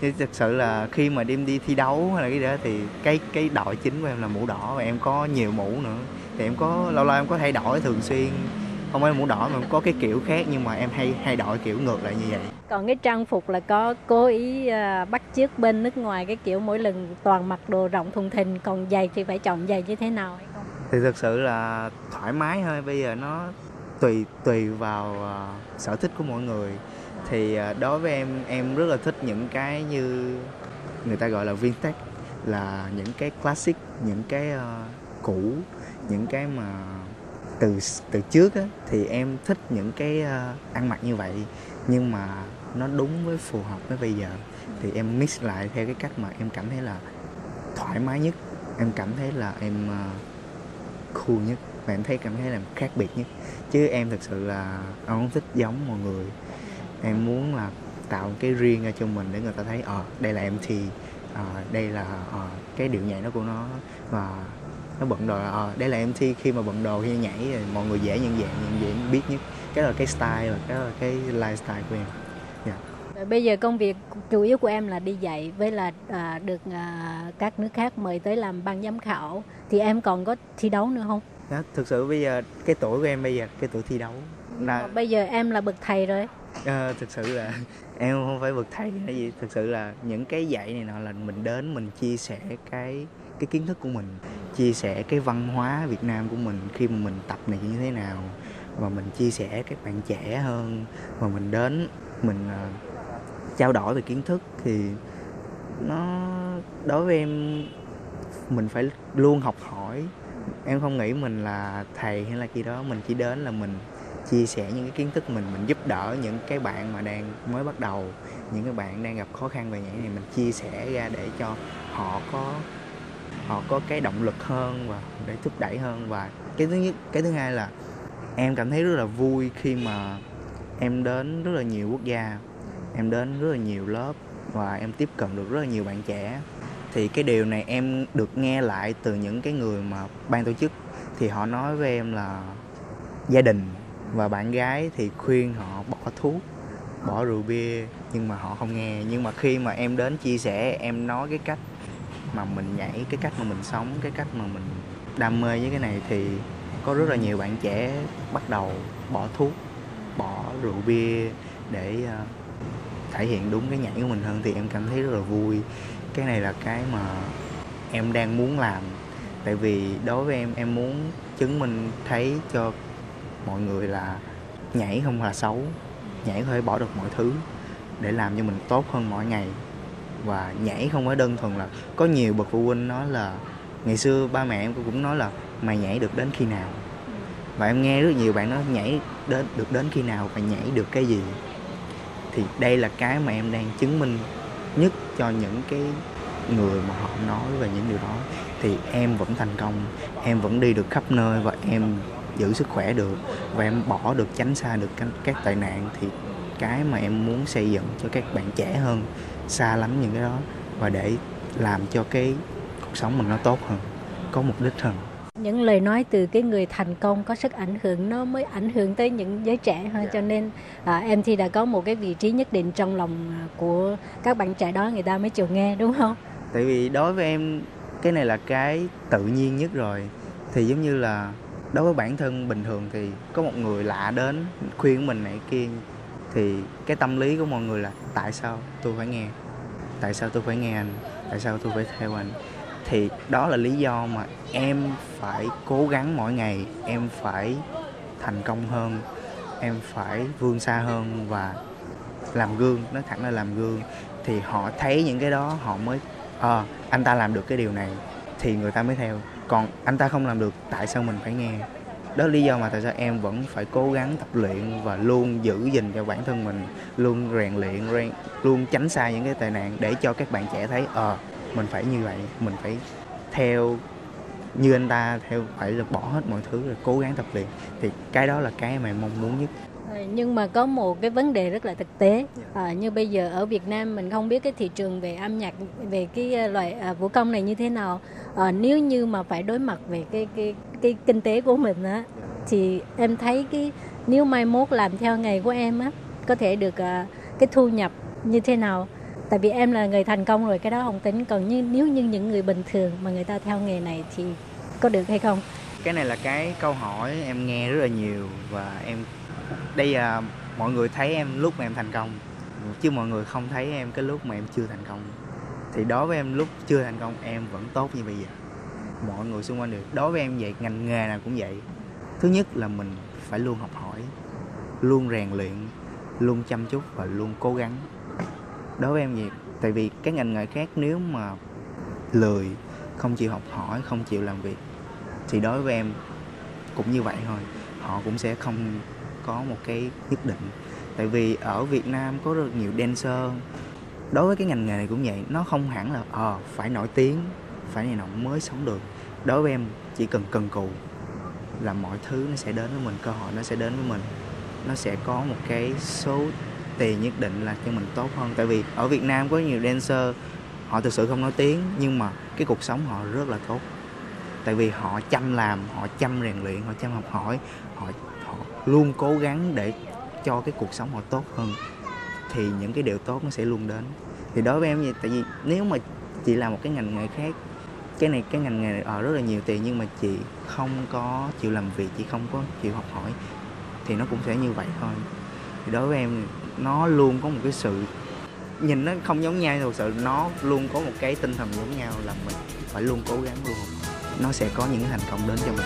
Speaker 8: thì thực sự là khi mà đêm đi thi đấu hay là cái đó thì cái cái đội chính của em là mũ đỏ và em có nhiều mũ nữa. Thì em có lâu lâu em có thay đổi thường xuyên. Không phải mũ đỏ mà có cái kiểu khác nhưng mà em hay hay đổi kiểu ngược lại như vậy.
Speaker 6: Còn cái trang phục là có cố ý uh, bắt chước bên nước ngoài cái kiểu mỗi lần toàn mặc đồ rộng thùng thình còn giày thì phải chọn giày như thế nào hay không?
Speaker 8: Thì thực sự là thoải mái thôi. Bây giờ nó tùy tùy vào uh, sở thích của mỗi người thì à, đối với em em rất là thích những cái như người ta gọi là vintage là những cái classic những cái uh, cũ những cái mà từ từ trước á, thì em thích những cái uh, ăn mặc như vậy nhưng mà nó đúng với phù hợp với bây giờ. Thì em mix lại theo cái cách mà em cảm thấy là thoải mái nhất em cảm thấy là em uh, cool nhất và em thấy cảm thấy là khác biệt nhất. Chứ em thực sự là em không thích giống mọi người em muốn là tạo cái riêng ra cho mình để người ta thấy ờ à, đây là em thì à, đây là à, cái điệu nhảy nó của nó và nó bận đồ à, đây là em thi khi mà bận đồ khi nhảy thì mọi người dễ nhận dạng nhận dạng biết nhất cái là cái style và cái là cái lifestyle của em yeah.
Speaker 6: Rồi bây giờ công việc chủ yếu của em là đi dạy với là à, được à, các nước khác mời tới làm ban giám khảo thì em còn có thi đấu nữa không?
Speaker 8: Đó, thực sự bây giờ cái tuổi của em bây giờ cái tuổi thi đấu
Speaker 6: là bây giờ em là bậc thầy rồi
Speaker 8: à, thực sự là em không phải bậc thầy hay gì. Thực sự là những cái dạy này nọ là mình đến mình chia sẻ cái cái kiến thức của mình chia sẻ cái văn hóa Việt Nam của mình khi mà mình tập này như thế nào và mình chia sẻ các bạn trẻ hơn và mình đến mình uh, trao đổi về kiến thức thì nó đối với em mình phải luôn học hỏi. Em không nghĩ mình là thầy hay là gì đó mình chỉ đến là mình chia sẻ những cái kiến thức mình mình giúp đỡ những cái bạn mà đang mới bắt đầu, những cái bạn đang gặp khó khăn về nhảy này mình chia sẻ ra để cho họ có họ có cái động lực hơn và để thúc đẩy hơn. Và cái thứ nhất, cái thứ hai là em cảm thấy rất là vui khi mà em đến rất là nhiều quốc gia, em đến rất là nhiều lớp và em tiếp cận được rất là nhiều bạn trẻ. Thì cái điều này em được nghe lại từ những cái người mà ban tổ chức. Thì họ nói với em là gia đình và bạn gái thì khuyên họ bỏ thuốc bỏ rượu bia nhưng mà họ không nghe. Nhưng mà khi mà em đến chia sẻ em nói cái cách mà mình nhảy cái cách mà mình sống cái cách mà mình đam mê với cái này thì có rất là nhiều bạn trẻ bắt đầu bỏ thuốc bỏ rượu bia để uh, thể hiện đúng cái nhảy của mình hơn. Thì em cảm thấy rất là vui. Cái này là cái mà em đang muốn làm. Tại vì đối với em em muốn chứng minh thấy cho mọi người là nhảy không là xấu. Nhảy có thể bỏ được mọi thứ để làm cho mình tốt hơn mỗi ngày. Và nhảy không phải đơn thuần là có nhiều bậc phụ huynh nói là ngày xưa ba mẹ em cũng nói là mày nhảy được đến khi nào? Và em nghe rất nhiều bạn nói nhảy đến, được đến khi nào và nhảy được cái gì? Thì đây là cái mà em đang chứng minh nhất cho những cái người mà họ nói về những điều đó. Thì em vẫn thành công, em vẫn đi được khắp nơi và em giữ sức khỏe được và em bỏ được tránh xa được các, tệ nạn thì cái mà em muốn xây dựng cho các bạn trẻ hơn xa lánh những cái đó và để làm cho cái cuộc sống mình nó tốt hơn có mục đích hơn
Speaker 6: những lời nói từ cái người thành công có sức ảnh hưởng nó mới ảnh hưởng tới những giới trẻ hơn yeah. Dạ. cho nên à, em thì đã có một cái vị trí nhất định trong lòng của các bạn trẻ đó người ta mới chịu nghe đúng không
Speaker 8: tại vì đối với em cái này là cái tự nhiên nhất rồi thì giống như là đối với bản thân bình thường thì có một người lạ đến khuyên mình này kia thì cái tâm lý của mọi người là tại sao tôi phải nghe? Tại sao tôi phải nghe anh? Tại sao tôi phải theo anh? Thì đó là lý do mà em phải cố gắng mỗi ngày em phải thành công hơn em phải vươn xa hơn và làm gương nói thẳng là làm gương. Thì họ thấy những cái đó họ mới ờ à, anh ta làm được cái điều này thì người ta mới theo còn anh ta không làm được tại sao mình phải nghe? Đó là lý do mà tại sao em vẫn phải cố gắng tập luyện và luôn giữ gìn cho bản thân mình luôn rèn luyện luôn tránh xa những cái tệ nạn để cho các bạn trẻ thấy ờ à, mình phải như vậy mình phải theo như anh ta theo phải là bỏ hết mọi thứ rồi cố gắng tập luyện. Thì cái đó là cái mà em mong muốn nhất
Speaker 6: nhưng mà có một cái vấn đề rất là thực tế. À, như bây giờ ở Việt Nam mình không biết cái thị trường về âm nhạc về cái ờ, loại à, vũ công này như thế nào. À, nếu như mà phải đối mặt về cái cái cái kinh tế của mình á thì em thấy cái nếu mai mốt làm theo nghề của em á có thể được à, cái thu nhập như thế nào. Tại vì em là người thành công rồi cái đó không tính. Còn như nếu như những người bình thường mà người ta theo nghề này thì có được hay không?
Speaker 8: Cái này là cái câu hỏi em nghe rất là nhiều và em đây là mọi người thấy em lúc mà em thành công, chứ mọi người không thấy em cái lúc mà em chưa thành công. Thì đối với em lúc chưa thành công, em vẫn tốt như bây giờ. Mọi người xung quanh được đối với em vậy, ngành nghề nào cũng vậy. Thứ nhất là mình phải luôn học hỏi, luôn rèn luyện, luôn chăm chút và luôn cố gắng. Đối với em vậy, tại vì cái ngành nghề khác nếu mà lười, không chịu học hỏi, không chịu làm việc, thì đối với em cũng như vậy thôi. Họ cũng sẽ không có một cái nhất định. Tại vì ở Việt Nam có rất nhiều dancer. Đối với cái ngành nghề này cũng vậy nó không hẳn là ờ à, phải nổi tiếng phải này nọ mới sống được. Đối với em chỉ cần cần cù là mọi thứ nó sẽ đến với mình cơ hội nó sẽ đến với mình. Nó sẽ có một cái số tiền nhất định là cho mình tốt hơn. Tại vì ở Việt Nam có nhiều dancer họ thực sự không nói tiếng nhưng mà cái cuộc sống họ rất là tốt. Tại vì họ chăm làm họ chăm rèn luyện họ chăm học hỏi luôn cố gắng để cho cái cuộc sống họ tốt hơn, thì những cái điều tốt nó sẽ luôn đến. Thì đối với em vậy tại vì nếu mà chị làm một cái ngành nghề khác, cái này cái ngành nghề ở rất là nhiều tiền nhưng mà chị không có chịu làm việc, chị không có chịu học hỏi, thì nó cũng sẽ như vậy thôi. Thì đối với em, nó luôn có một cái sự nhìn nó không giống nhau, thực sự nó luôn có một cái tinh thần giống nhau là mình phải luôn cố gắng luôn. Nó sẽ có những thành công đến cho mình.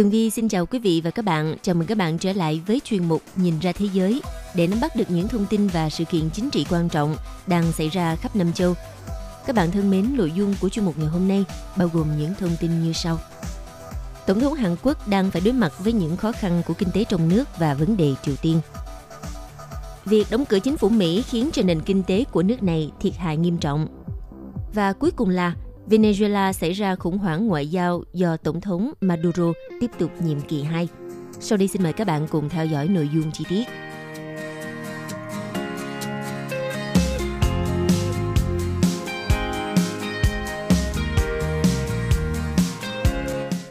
Speaker 9: Tường Vi xin chào quý vị và các bạn. Chào mừng các bạn trở lại với chuyên mục Nhìn ra thế giới để nắm bắt được những thông tin và sự kiện chính trị quan trọng đang xảy ra khắp năm châu. Các bạn thân mến, nội dung của chuyên mục ngày hôm nay bao gồm những thông tin như sau. Tổng thống Hàn Quốc đang phải đối mặt với những khó khăn của kinh tế trong nước và vấn đề Triều Tiên. Việc đóng cửa chính phủ Mỹ khiến cho nền kinh tế của nước này thiệt hại nghiêm trọng. Và cuối cùng là Venezuela xảy ra khủng hoảng ngoại giao do Tổng thống Maduro tiếp tục nhiệm kỳ 2. Sau đây xin mời các bạn cùng theo dõi nội dung chi tiết.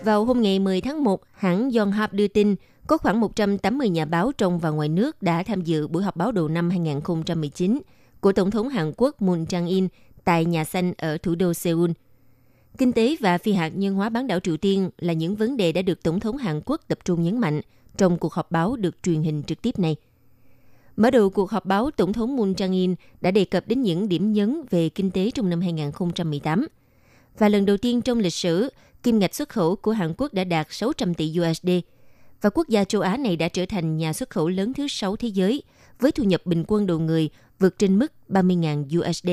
Speaker 9: Vào hôm ngày 10 tháng 1, hãng Yonhap đưa tin có khoảng 180 nhà báo trong và ngoài nước đã tham dự buổi họp báo đầu năm 2019 của Tổng thống Hàn Quốc Moon Jae-in tại Nhà Xanh ở thủ đô Seoul. Kinh tế và phi hạt nhân hóa bán đảo Triều Tiên là những vấn đề đã được Tổng thống Hàn Quốc tập trung nhấn mạnh trong cuộc họp báo được truyền hình trực tiếp này. Mở đầu cuộc họp báo, Tổng thống Moon Jae-in đã đề cập đến những điểm nhấn về kinh tế trong năm 2018. Và lần đầu tiên trong lịch sử, kim ngạch xuất khẩu của Hàn Quốc đã đạt 600 tỷ USD. Và quốc gia châu Á này đã trở thành nhà xuất khẩu lớn thứ 6 thế giới, với thu nhập bình quân đầu người vượt trên mức 30.000 USD.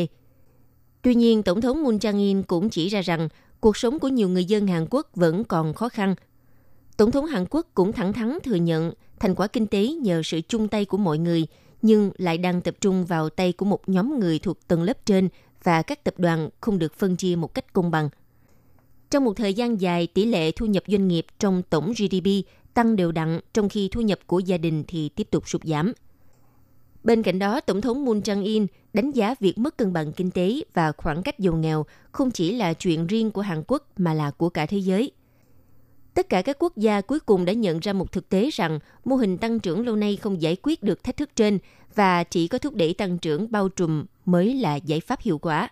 Speaker 9: Tuy nhiên, Tổng thống Moon Jae-in cũng chỉ ra rằng cuộc sống của nhiều người dân Hàn Quốc vẫn còn khó khăn. Tổng thống Hàn Quốc cũng thẳng thắn thừa nhận thành quả kinh tế nhờ sự chung tay của mọi người, nhưng lại đang tập trung vào tay của một nhóm người thuộc tầng lớp trên và các tập đoàn không được phân chia một cách công bằng. Trong một thời gian dài, tỷ lệ thu nhập doanh nghiệp trong tổng GDP tăng đều đặn trong khi thu nhập của gia đình thì tiếp tục sụt giảm – Bên cạnh đó, Tổng thống Moon Jae-in đánh giá việc mất cân bằng kinh tế và khoảng cách giàu nghèo không chỉ là chuyện riêng của Hàn Quốc mà là của cả thế giới. Tất cả các quốc gia cuối cùng đã nhận ra một thực tế rằng mô hình tăng trưởng lâu nay không giải quyết được thách thức trên và chỉ có thúc đẩy tăng trưởng bao trùm mới là giải pháp hiệu quả.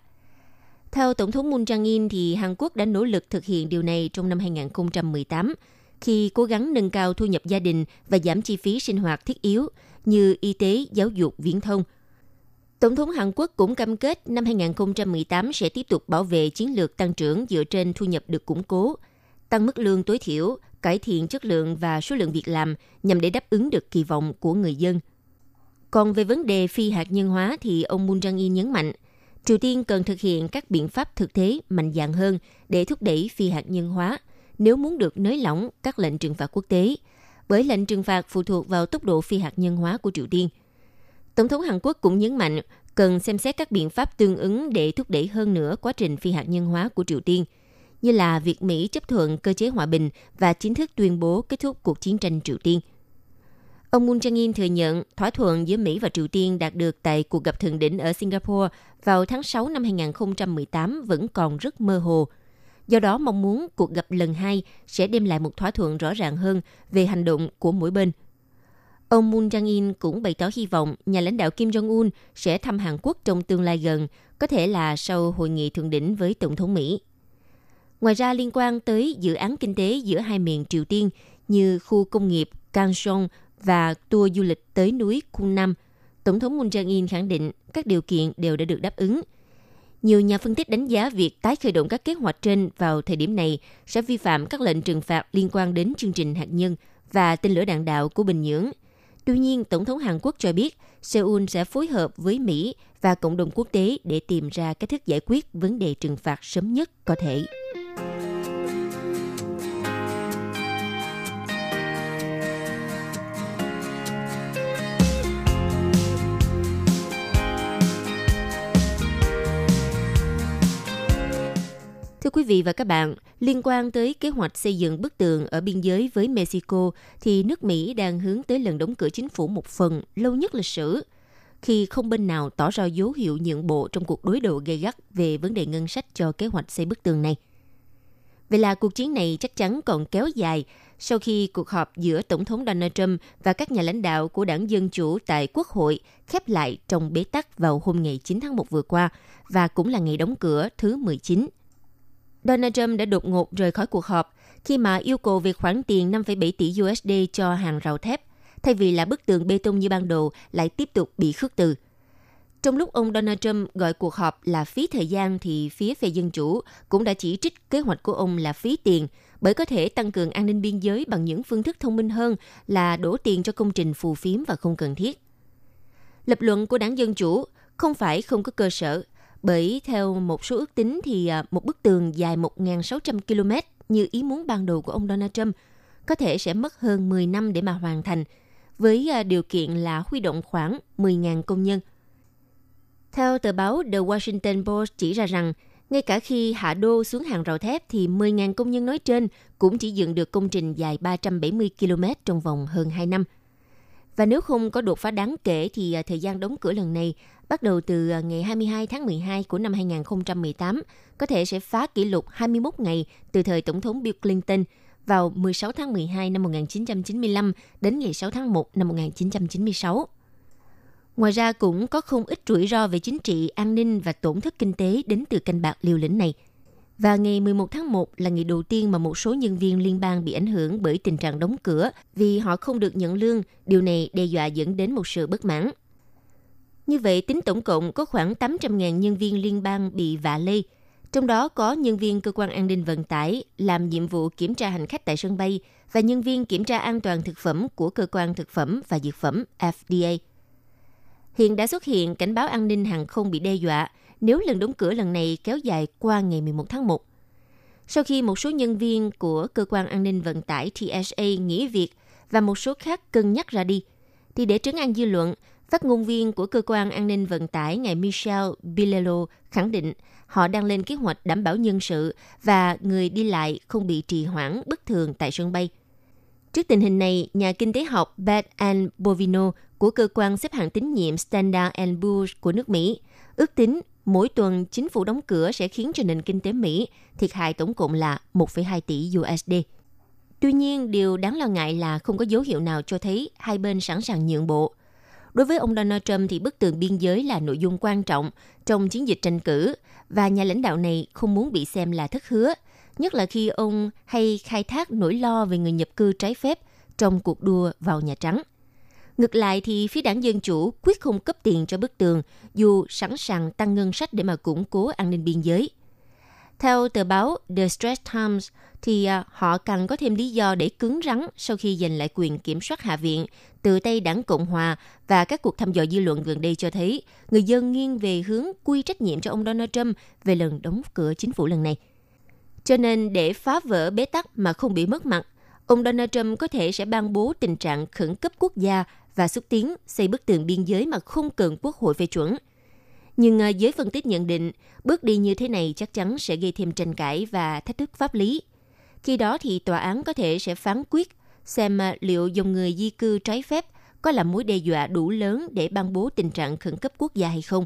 Speaker 9: Theo Tổng thống Moon Jae-in thì Hàn Quốc đã nỗ lực thực hiện điều này trong năm 2018 khi cố gắng nâng cao thu nhập gia đình và giảm chi phí sinh hoạt thiết yếu như y tế, giáo dục, viễn thông. Tổng thống Hàn Quốc cũng cam kết năm 2018 sẽ tiếp tục bảo vệ chiến lược tăng trưởng dựa trên thu nhập được củng cố, tăng mức lương tối thiểu, cải thiện chất lượng và số lượng việc làm nhằm để đáp ứng được kỳ vọng của người dân. Còn về vấn đề phi hạt nhân hóa thì ông Moon Jae-in nhấn mạnh, Triều Tiên cần thực hiện các biện pháp thực tế mạnh dạn hơn để thúc đẩy phi hạt nhân hóa nếu muốn được nới lỏng các lệnh trừng phạt quốc tế – bởi lệnh trừng phạt phụ thuộc vào tốc độ phi hạt nhân hóa của Triều Tiên. Tổng thống Hàn Quốc cũng nhấn mạnh cần xem xét các biện pháp tương ứng để thúc đẩy hơn nữa quá trình phi hạt nhân hóa của Triều Tiên, như là việc Mỹ chấp thuận cơ chế hòa bình và chính thức tuyên bố kết thúc cuộc chiến tranh Triều Tiên. Ông Moon Jae-in thừa nhận thỏa thuận giữa Mỹ và Triều Tiên đạt được tại cuộc gặp thượng đỉnh ở Singapore vào tháng 6 năm 2018 vẫn còn rất mơ hồ – Do đó mong muốn cuộc gặp lần hai sẽ đem lại một thỏa thuận rõ ràng hơn về hành động của mỗi bên. Ông Moon Jae-in cũng bày tỏ hy vọng nhà lãnh đạo Kim Jong-un sẽ thăm Hàn Quốc trong tương lai gần, có thể là sau hội nghị thượng đỉnh với Tổng thống Mỹ. Ngoài ra liên quan tới dự án kinh tế giữa hai miền Triều Tiên như khu công nghiệp Kansong và tour du lịch tới núi Kunam, Tổng thống Moon Jae-in khẳng định các điều kiện đều đã được đáp ứng – nhiều nhà phân tích đánh giá việc tái khởi động các kế hoạch trên vào thời điểm này sẽ vi phạm các lệnh trừng phạt liên quan đến chương trình hạt nhân và tên lửa đạn đạo của Bình Nhưỡng. Tuy nhiên, Tổng thống Hàn Quốc cho biết Seoul sẽ phối hợp với Mỹ và cộng đồng quốc tế để tìm ra cách thức giải quyết vấn đề trừng phạt sớm nhất có thể. Thưa quý vị và các bạn, liên quan tới kế hoạch xây dựng bức tường ở biên giới với Mexico thì nước Mỹ đang hướng tới lần đóng cửa chính phủ một phần lâu nhất lịch sử. khi không bên nào tỏ ra dấu hiệu nhượng bộ trong cuộc đối đầu gay gắt về vấn đề ngân sách cho kế hoạch xây bức tường này. Vậy là cuộc chiến này chắc chắn còn kéo dài sau khi cuộc họp giữa Tổng thống Donald Trump và các nhà lãnh đạo của đảng Dân Chủ tại Quốc hội khép lại trong bế tắc vào hôm ngày 9 tháng 1 vừa qua và cũng là ngày đóng cửa thứ 19. Donald Trump đã đột ngột rời khỏi cuộc họp khi mà yêu cầu về khoản tiền 5,7 tỷ USD cho hàng rào thép, thay vì là bức tường bê tông như ban đầu lại tiếp tục bị khước từ. Trong lúc ông Donald Trump gọi cuộc họp là phí thời gian thì phía phe Dân Chủ cũng đã chỉ trích kế hoạch của ông là phí tiền bởi có thể tăng cường an ninh biên giới bằng những phương thức thông minh hơn là đổ tiền cho công trình phù phiếm và không cần thiết. Lập luận của đảng Dân Chủ không phải không có cơ sở, bởi theo một số ước tính thì à, một bức tường dài 1.600 km như ý muốn ban đầu của ông Donald Trump có thể sẽ mất hơn 10 năm để mà hoàn thành, với à, điều kiện là huy động khoảng 10.000 công nhân. Theo tờ báo The Washington Post chỉ ra rằng, ngay cả khi hạ đô xuống hàng rào thép thì 10.000 công nhân nói trên cũng chỉ dựng được công trình dài 370 km trong vòng hơn 2 năm. Và nếu không có đột phá đáng kể thì à, thời gian đóng cửa lần này bắt đầu từ à, ngày 22 tháng 12 của năm 2018 có thể sẽ phá kỷ lục 21 ngày từ thời Tổng thống Bill Clinton vào 16 tháng 12 năm 1995 đến ngày 6 tháng 1 năm 1996. Ngoài ra cũng có không ít rủi ro về chính trị, an ninh và tổn thất kinh tế đến từ canh bạc liều lĩnh này. Và ngày 11 tháng 1 là ngày đầu tiên mà một số nhân viên liên bang bị ảnh hưởng bởi tình trạng đóng cửa vì họ không được nhận lương. Điều này đe dọa dẫn đến một sự bất mãn. Như vậy, tính tổng cộng có khoảng 800.000 nhân viên liên bang bị vạ lây, trong đó có nhân viên cơ quan an ninh vận tải làm nhiệm vụ kiểm tra hành khách tại sân bay và nhân viên kiểm tra an toàn thực phẩm của cơ quan thực phẩm và dược phẩm FDA. Hiện đã xuất hiện cảnh báo an ninh hàng không bị đe dọa nếu lần đóng cửa lần này kéo dài qua ngày 11 tháng 1. Sau khi một số nhân viên của cơ quan an ninh vận tải TSA nghỉ việc và một số khác cân nhắc ra đi, thì để trấn an dư luận, Phát ngôn viên của cơ quan an ninh vận tải ngài Michel Bilello khẳng định họ đang lên kế hoạch đảm bảo nhân sự và người đi lại không bị trì hoãn bất thường tại sân bay. Trước tình hình này, nhà kinh tế học Beth Ann Bovino của cơ quan xếp hạng tín nhiệm Standard Poor's của nước Mỹ ước tính mỗi tuần chính phủ đóng cửa sẽ khiến cho nền kinh tế Mỹ thiệt hại tổng cộng là 1,2 tỷ USD. Tuy nhiên, điều đáng lo ngại là không có dấu hiệu nào cho thấy hai bên sẵn sàng nhượng bộ – Đối với ông Donald Trump thì bức tường biên giới là nội dung quan trọng trong chiến dịch tranh cử và nhà lãnh đạo này không muốn bị xem là thất hứa, nhất là khi ông hay khai thác nỗi lo về người nhập cư trái phép trong cuộc đua vào Nhà Trắng. Ngược lại thì phía đảng Dân Chủ quyết không cấp tiền cho bức tường dù sẵn sàng tăng ngân sách để mà củng cố an ninh biên giới. Theo tờ báo The Straits Times, thì à, họ cần có thêm lý do để cứng rắn sau khi giành lại quyền kiểm soát Hạ viện từ tay đảng Cộng Hòa và các cuộc thăm dò dư luận gần đây cho thấy người dân nghiêng về hướng quy trách nhiệm cho ông Donald Trump về lần đóng cửa chính phủ lần này. Cho nên để phá vỡ bế tắc mà không bị mất mặt, ông Donald Trump có thể sẽ ban bố tình trạng khẩn cấp quốc gia và xúc tiến xây bức tường biên giới mà không cần quốc hội phê chuẩn. Nhưng à, giới phân tích nhận định, bước đi như thế này chắc chắn sẽ gây thêm tranh cãi và thách thức pháp lý. Khi đó thì tòa án có thể sẽ phán quyết xem à, liệu dòng người di cư trái phép có là mối đe dọa đủ lớn để ban bố tình trạng khẩn cấp quốc gia hay không.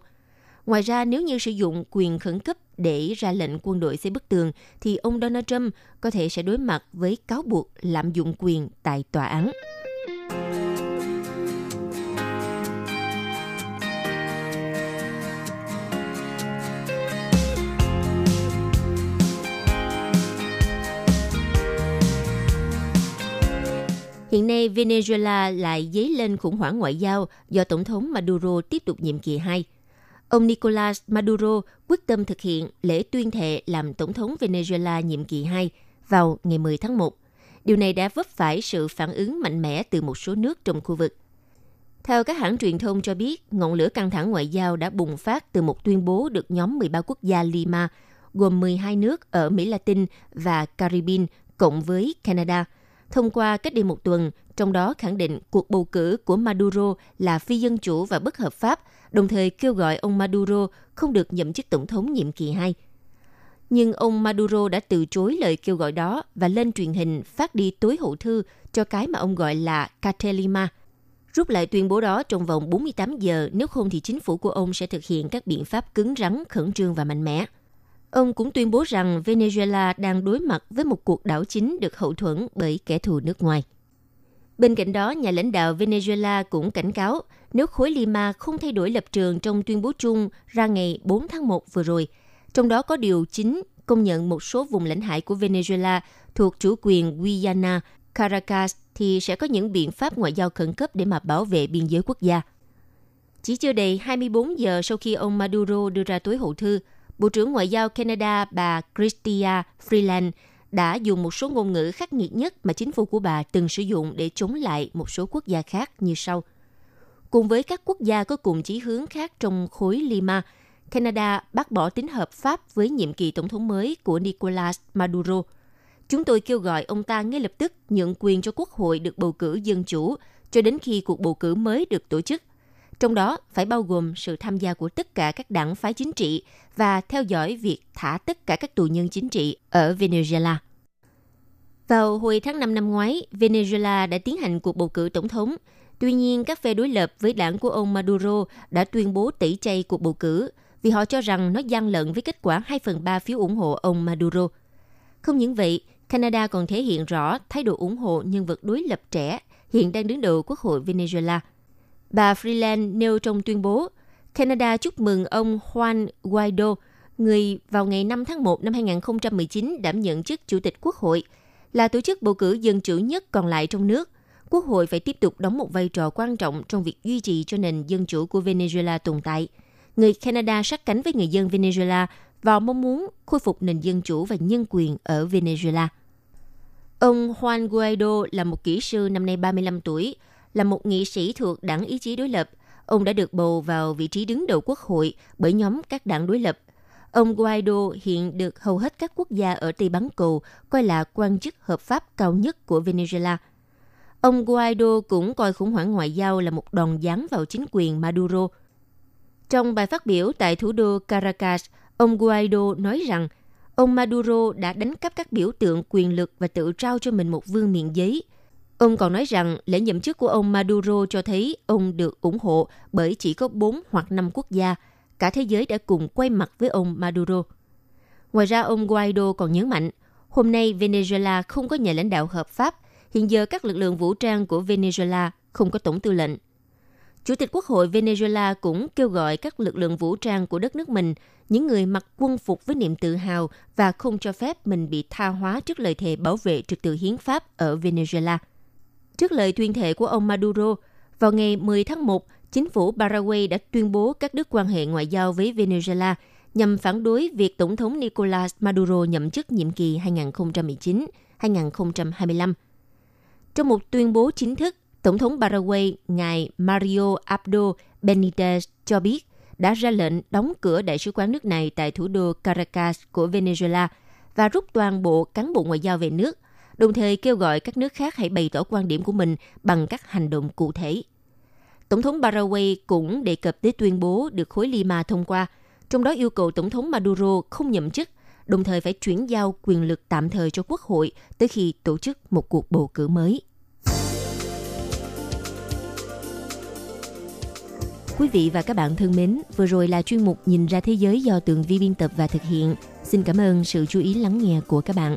Speaker 9: Ngoài ra, nếu như sử dụng quyền khẩn cấp để ra lệnh quân đội xây bức tường, thì ông Donald Trump có thể sẽ đối mặt với cáo buộc lạm dụng quyền tại tòa án. Hiện nay, Venezuela lại dấy lên khủng hoảng ngoại giao do Tổng thống Maduro tiếp tục nhiệm kỳ 2. Ông Nicolas Maduro quyết tâm thực hiện lễ tuyên thệ làm Tổng thống Venezuela nhiệm kỳ 2 vào ngày 10 tháng 1. Điều này đã vấp phải sự phản ứng mạnh mẽ từ một số nước trong khu vực. Theo các hãng truyền thông cho biết, ngọn lửa căng thẳng ngoại giao đã bùng phát từ một tuyên bố được nhóm 13 quốc gia Lima, gồm 12 nước ở Mỹ Latin và Caribbean, cộng với Canada – thông qua cách đây một tuần, trong đó khẳng định cuộc bầu cử của Maduro là phi dân chủ và bất hợp pháp, đồng thời kêu gọi ông Maduro không được nhậm chức tổng thống nhiệm kỳ 2. Nhưng ông Maduro đã từ chối lời kêu gọi đó và lên truyền hình phát đi tối hậu thư cho cái mà ông gọi là Catelima. rút lại tuyên bố đó trong vòng 48 giờ, nếu không thì chính phủ của ông sẽ thực hiện các biện pháp cứng rắn, khẩn trương và mạnh mẽ. Ông cũng tuyên bố rằng Venezuela đang đối mặt với một cuộc đảo chính được hậu thuẫn bởi kẻ thù nước ngoài. Bên cạnh đó, nhà lãnh đạo Venezuela cũng cảnh cáo nếu khối Lima không thay đổi lập trường trong tuyên bố chung ra ngày 4 tháng 1 vừa rồi, trong đó có điều chính công nhận một số vùng lãnh hải của Venezuela thuộc chủ quyền Guyana, Caracas thì sẽ có những biện pháp ngoại giao khẩn cấp để mà bảo vệ biên giới quốc gia. Chỉ chưa đầy 24 giờ sau khi ông Maduro đưa ra tối hậu thư, Bộ trưởng Ngoại giao Canada bà Chrystia Freeland đã dùng một số ngôn ngữ khắc nghiệt nhất mà chính phủ của bà từng sử dụng để chống lại một số quốc gia khác như sau. Cùng với các quốc gia có cùng chí hướng khác trong khối Lima, Canada bác bỏ tính hợp pháp với nhiệm kỳ tổng thống mới của Nicolas Maduro. Chúng tôi kêu gọi ông ta ngay lập tức nhượng quyền cho quốc hội được bầu cử dân chủ cho đến khi cuộc bầu cử mới được tổ chức. Trong đó phải bao gồm sự tham gia của tất cả các đảng phái chính trị và theo dõi việc thả tất cả các tù nhân chính trị ở Venezuela. Vào hồi tháng 5 năm ngoái, Venezuela đã tiến hành cuộc bầu cử tổng thống. Tuy nhiên, các phe đối lập với đảng của ông Maduro đã tuyên bố tẩy chay cuộc bầu cử vì họ cho rằng nó gian lận với kết quả 2 phần 3 phiếu ủng hộ ông Maduro. Không những vậy, Canada còn thể hiện rõ thái độ ủng hộ nhân vật đối lập trẻ hiện đang đứng đầu Quốc hội Venezuela. Bà Freeland nêu trong tuyên bố, Canada chúc mừng ông Juan Guaido, người vào ngày 5 tháng 1 năm 2019 đảm nhận chức Chủ tịch Quốc hội, là tổ chức bầu cử dân chủ nhất còn lại trong nước. Quốc hội phải tiếp tục đóng một vai trò quan trọng trong việc duy trì cho nền dân chủ của Venezuela tồn tại. Người Canada sát cánh với người dân Venezuela và mong muốn khôi phục nền dân chủ và nhân quyền ở Venezuela. Ông Juan Guaido là một kỹ sư năm nay 35 tuổi, là một nghị sĩ thuộc đảng ý chí đối lập. Ông đã được bầu vào vị trí đứng đầu quốc hội bởi nhóm các đảng đối lập. Ông Guaido hiện được hầu hết các quốc gia ở Tây Bán Cầu coi là quan chức hợp pháp cao nhất của Venezuela. Ông Guaido cũng coi khủng hoảng ngoại giao là một đòn giáng vào chính quyền Maduro. Trong bài phát biểu tại thủ đô Caracas, ông Guaido nói rằng ông Maduro đã đánh cắp các biểu tượng quyền lực và tự trao cho mình một vương miện giấy. Ông còn nói rằng lễ nhậm chức của ông Maduro cho thấy ông được ủng hộ bởi chỉ có 4 hoặc 5 quốc gia. Cả thế giới đã cùng quay mặt với ông Maduro. Ngoài ra, ông Guaido còn nhấn mạnh, hôm nay Venezuela không có nhà lãnh đạo hợp pháp. Hiện giờ các lực lượng vũ trang của Venezuela không có tổng tư lệnh. Chủ tịch Quốc hội Venezuela cũng kêu gọi các lực lượng vũ trang của đất nước mình, những người mặc quân phục với niềm tự hào và không cho phép mình bị tha hóa trước lời thề bảo vệ trật tự hiến pháp ở Venezuela. Trước lời tuyên thệ của ông Maduro, vào ngày 10 tháng 1, chính phủ Paraguay đã tuyên bố cắt đứt quan hệ ngoại giao với Venezuela nhằm phản đối việc Tổng thống Nicolas Maduro nhậm chức nhiệm kỳ 2019-2025. Trong một tuyên bố chính thức, Tổng thống Paraguay ngài Mario Abdo Benitez cho biết đã ra lệnh đóng cửa đại sứ quán nước này tại thủ đô Caracas của Venezuela và rút toàn bộ cán bộ ngoại giao về nước, đồng thời kêu gọi các nước khác hãy bày tỏ quan điểm của mình bằng các hành động cụ thể. Tổng thống Paraguay cũng đề cập tới tuyên bố được khối Lima thông qua, trong đó yêu cầu Tổng thống Maduro không nhậm chức, đồng thời phải chuyển giao quyền lực tạm thời cho Quốc hội tới khi tổ chức một cuộc bầu cử mới. Quý vị và các bạn thân mến, vừa rồi là chuyên mục Nhìn ra thế giới do Tường Vi biên tập và thực hiện. Xin cảm ơn sự chú ý lắng nghe của các bạn.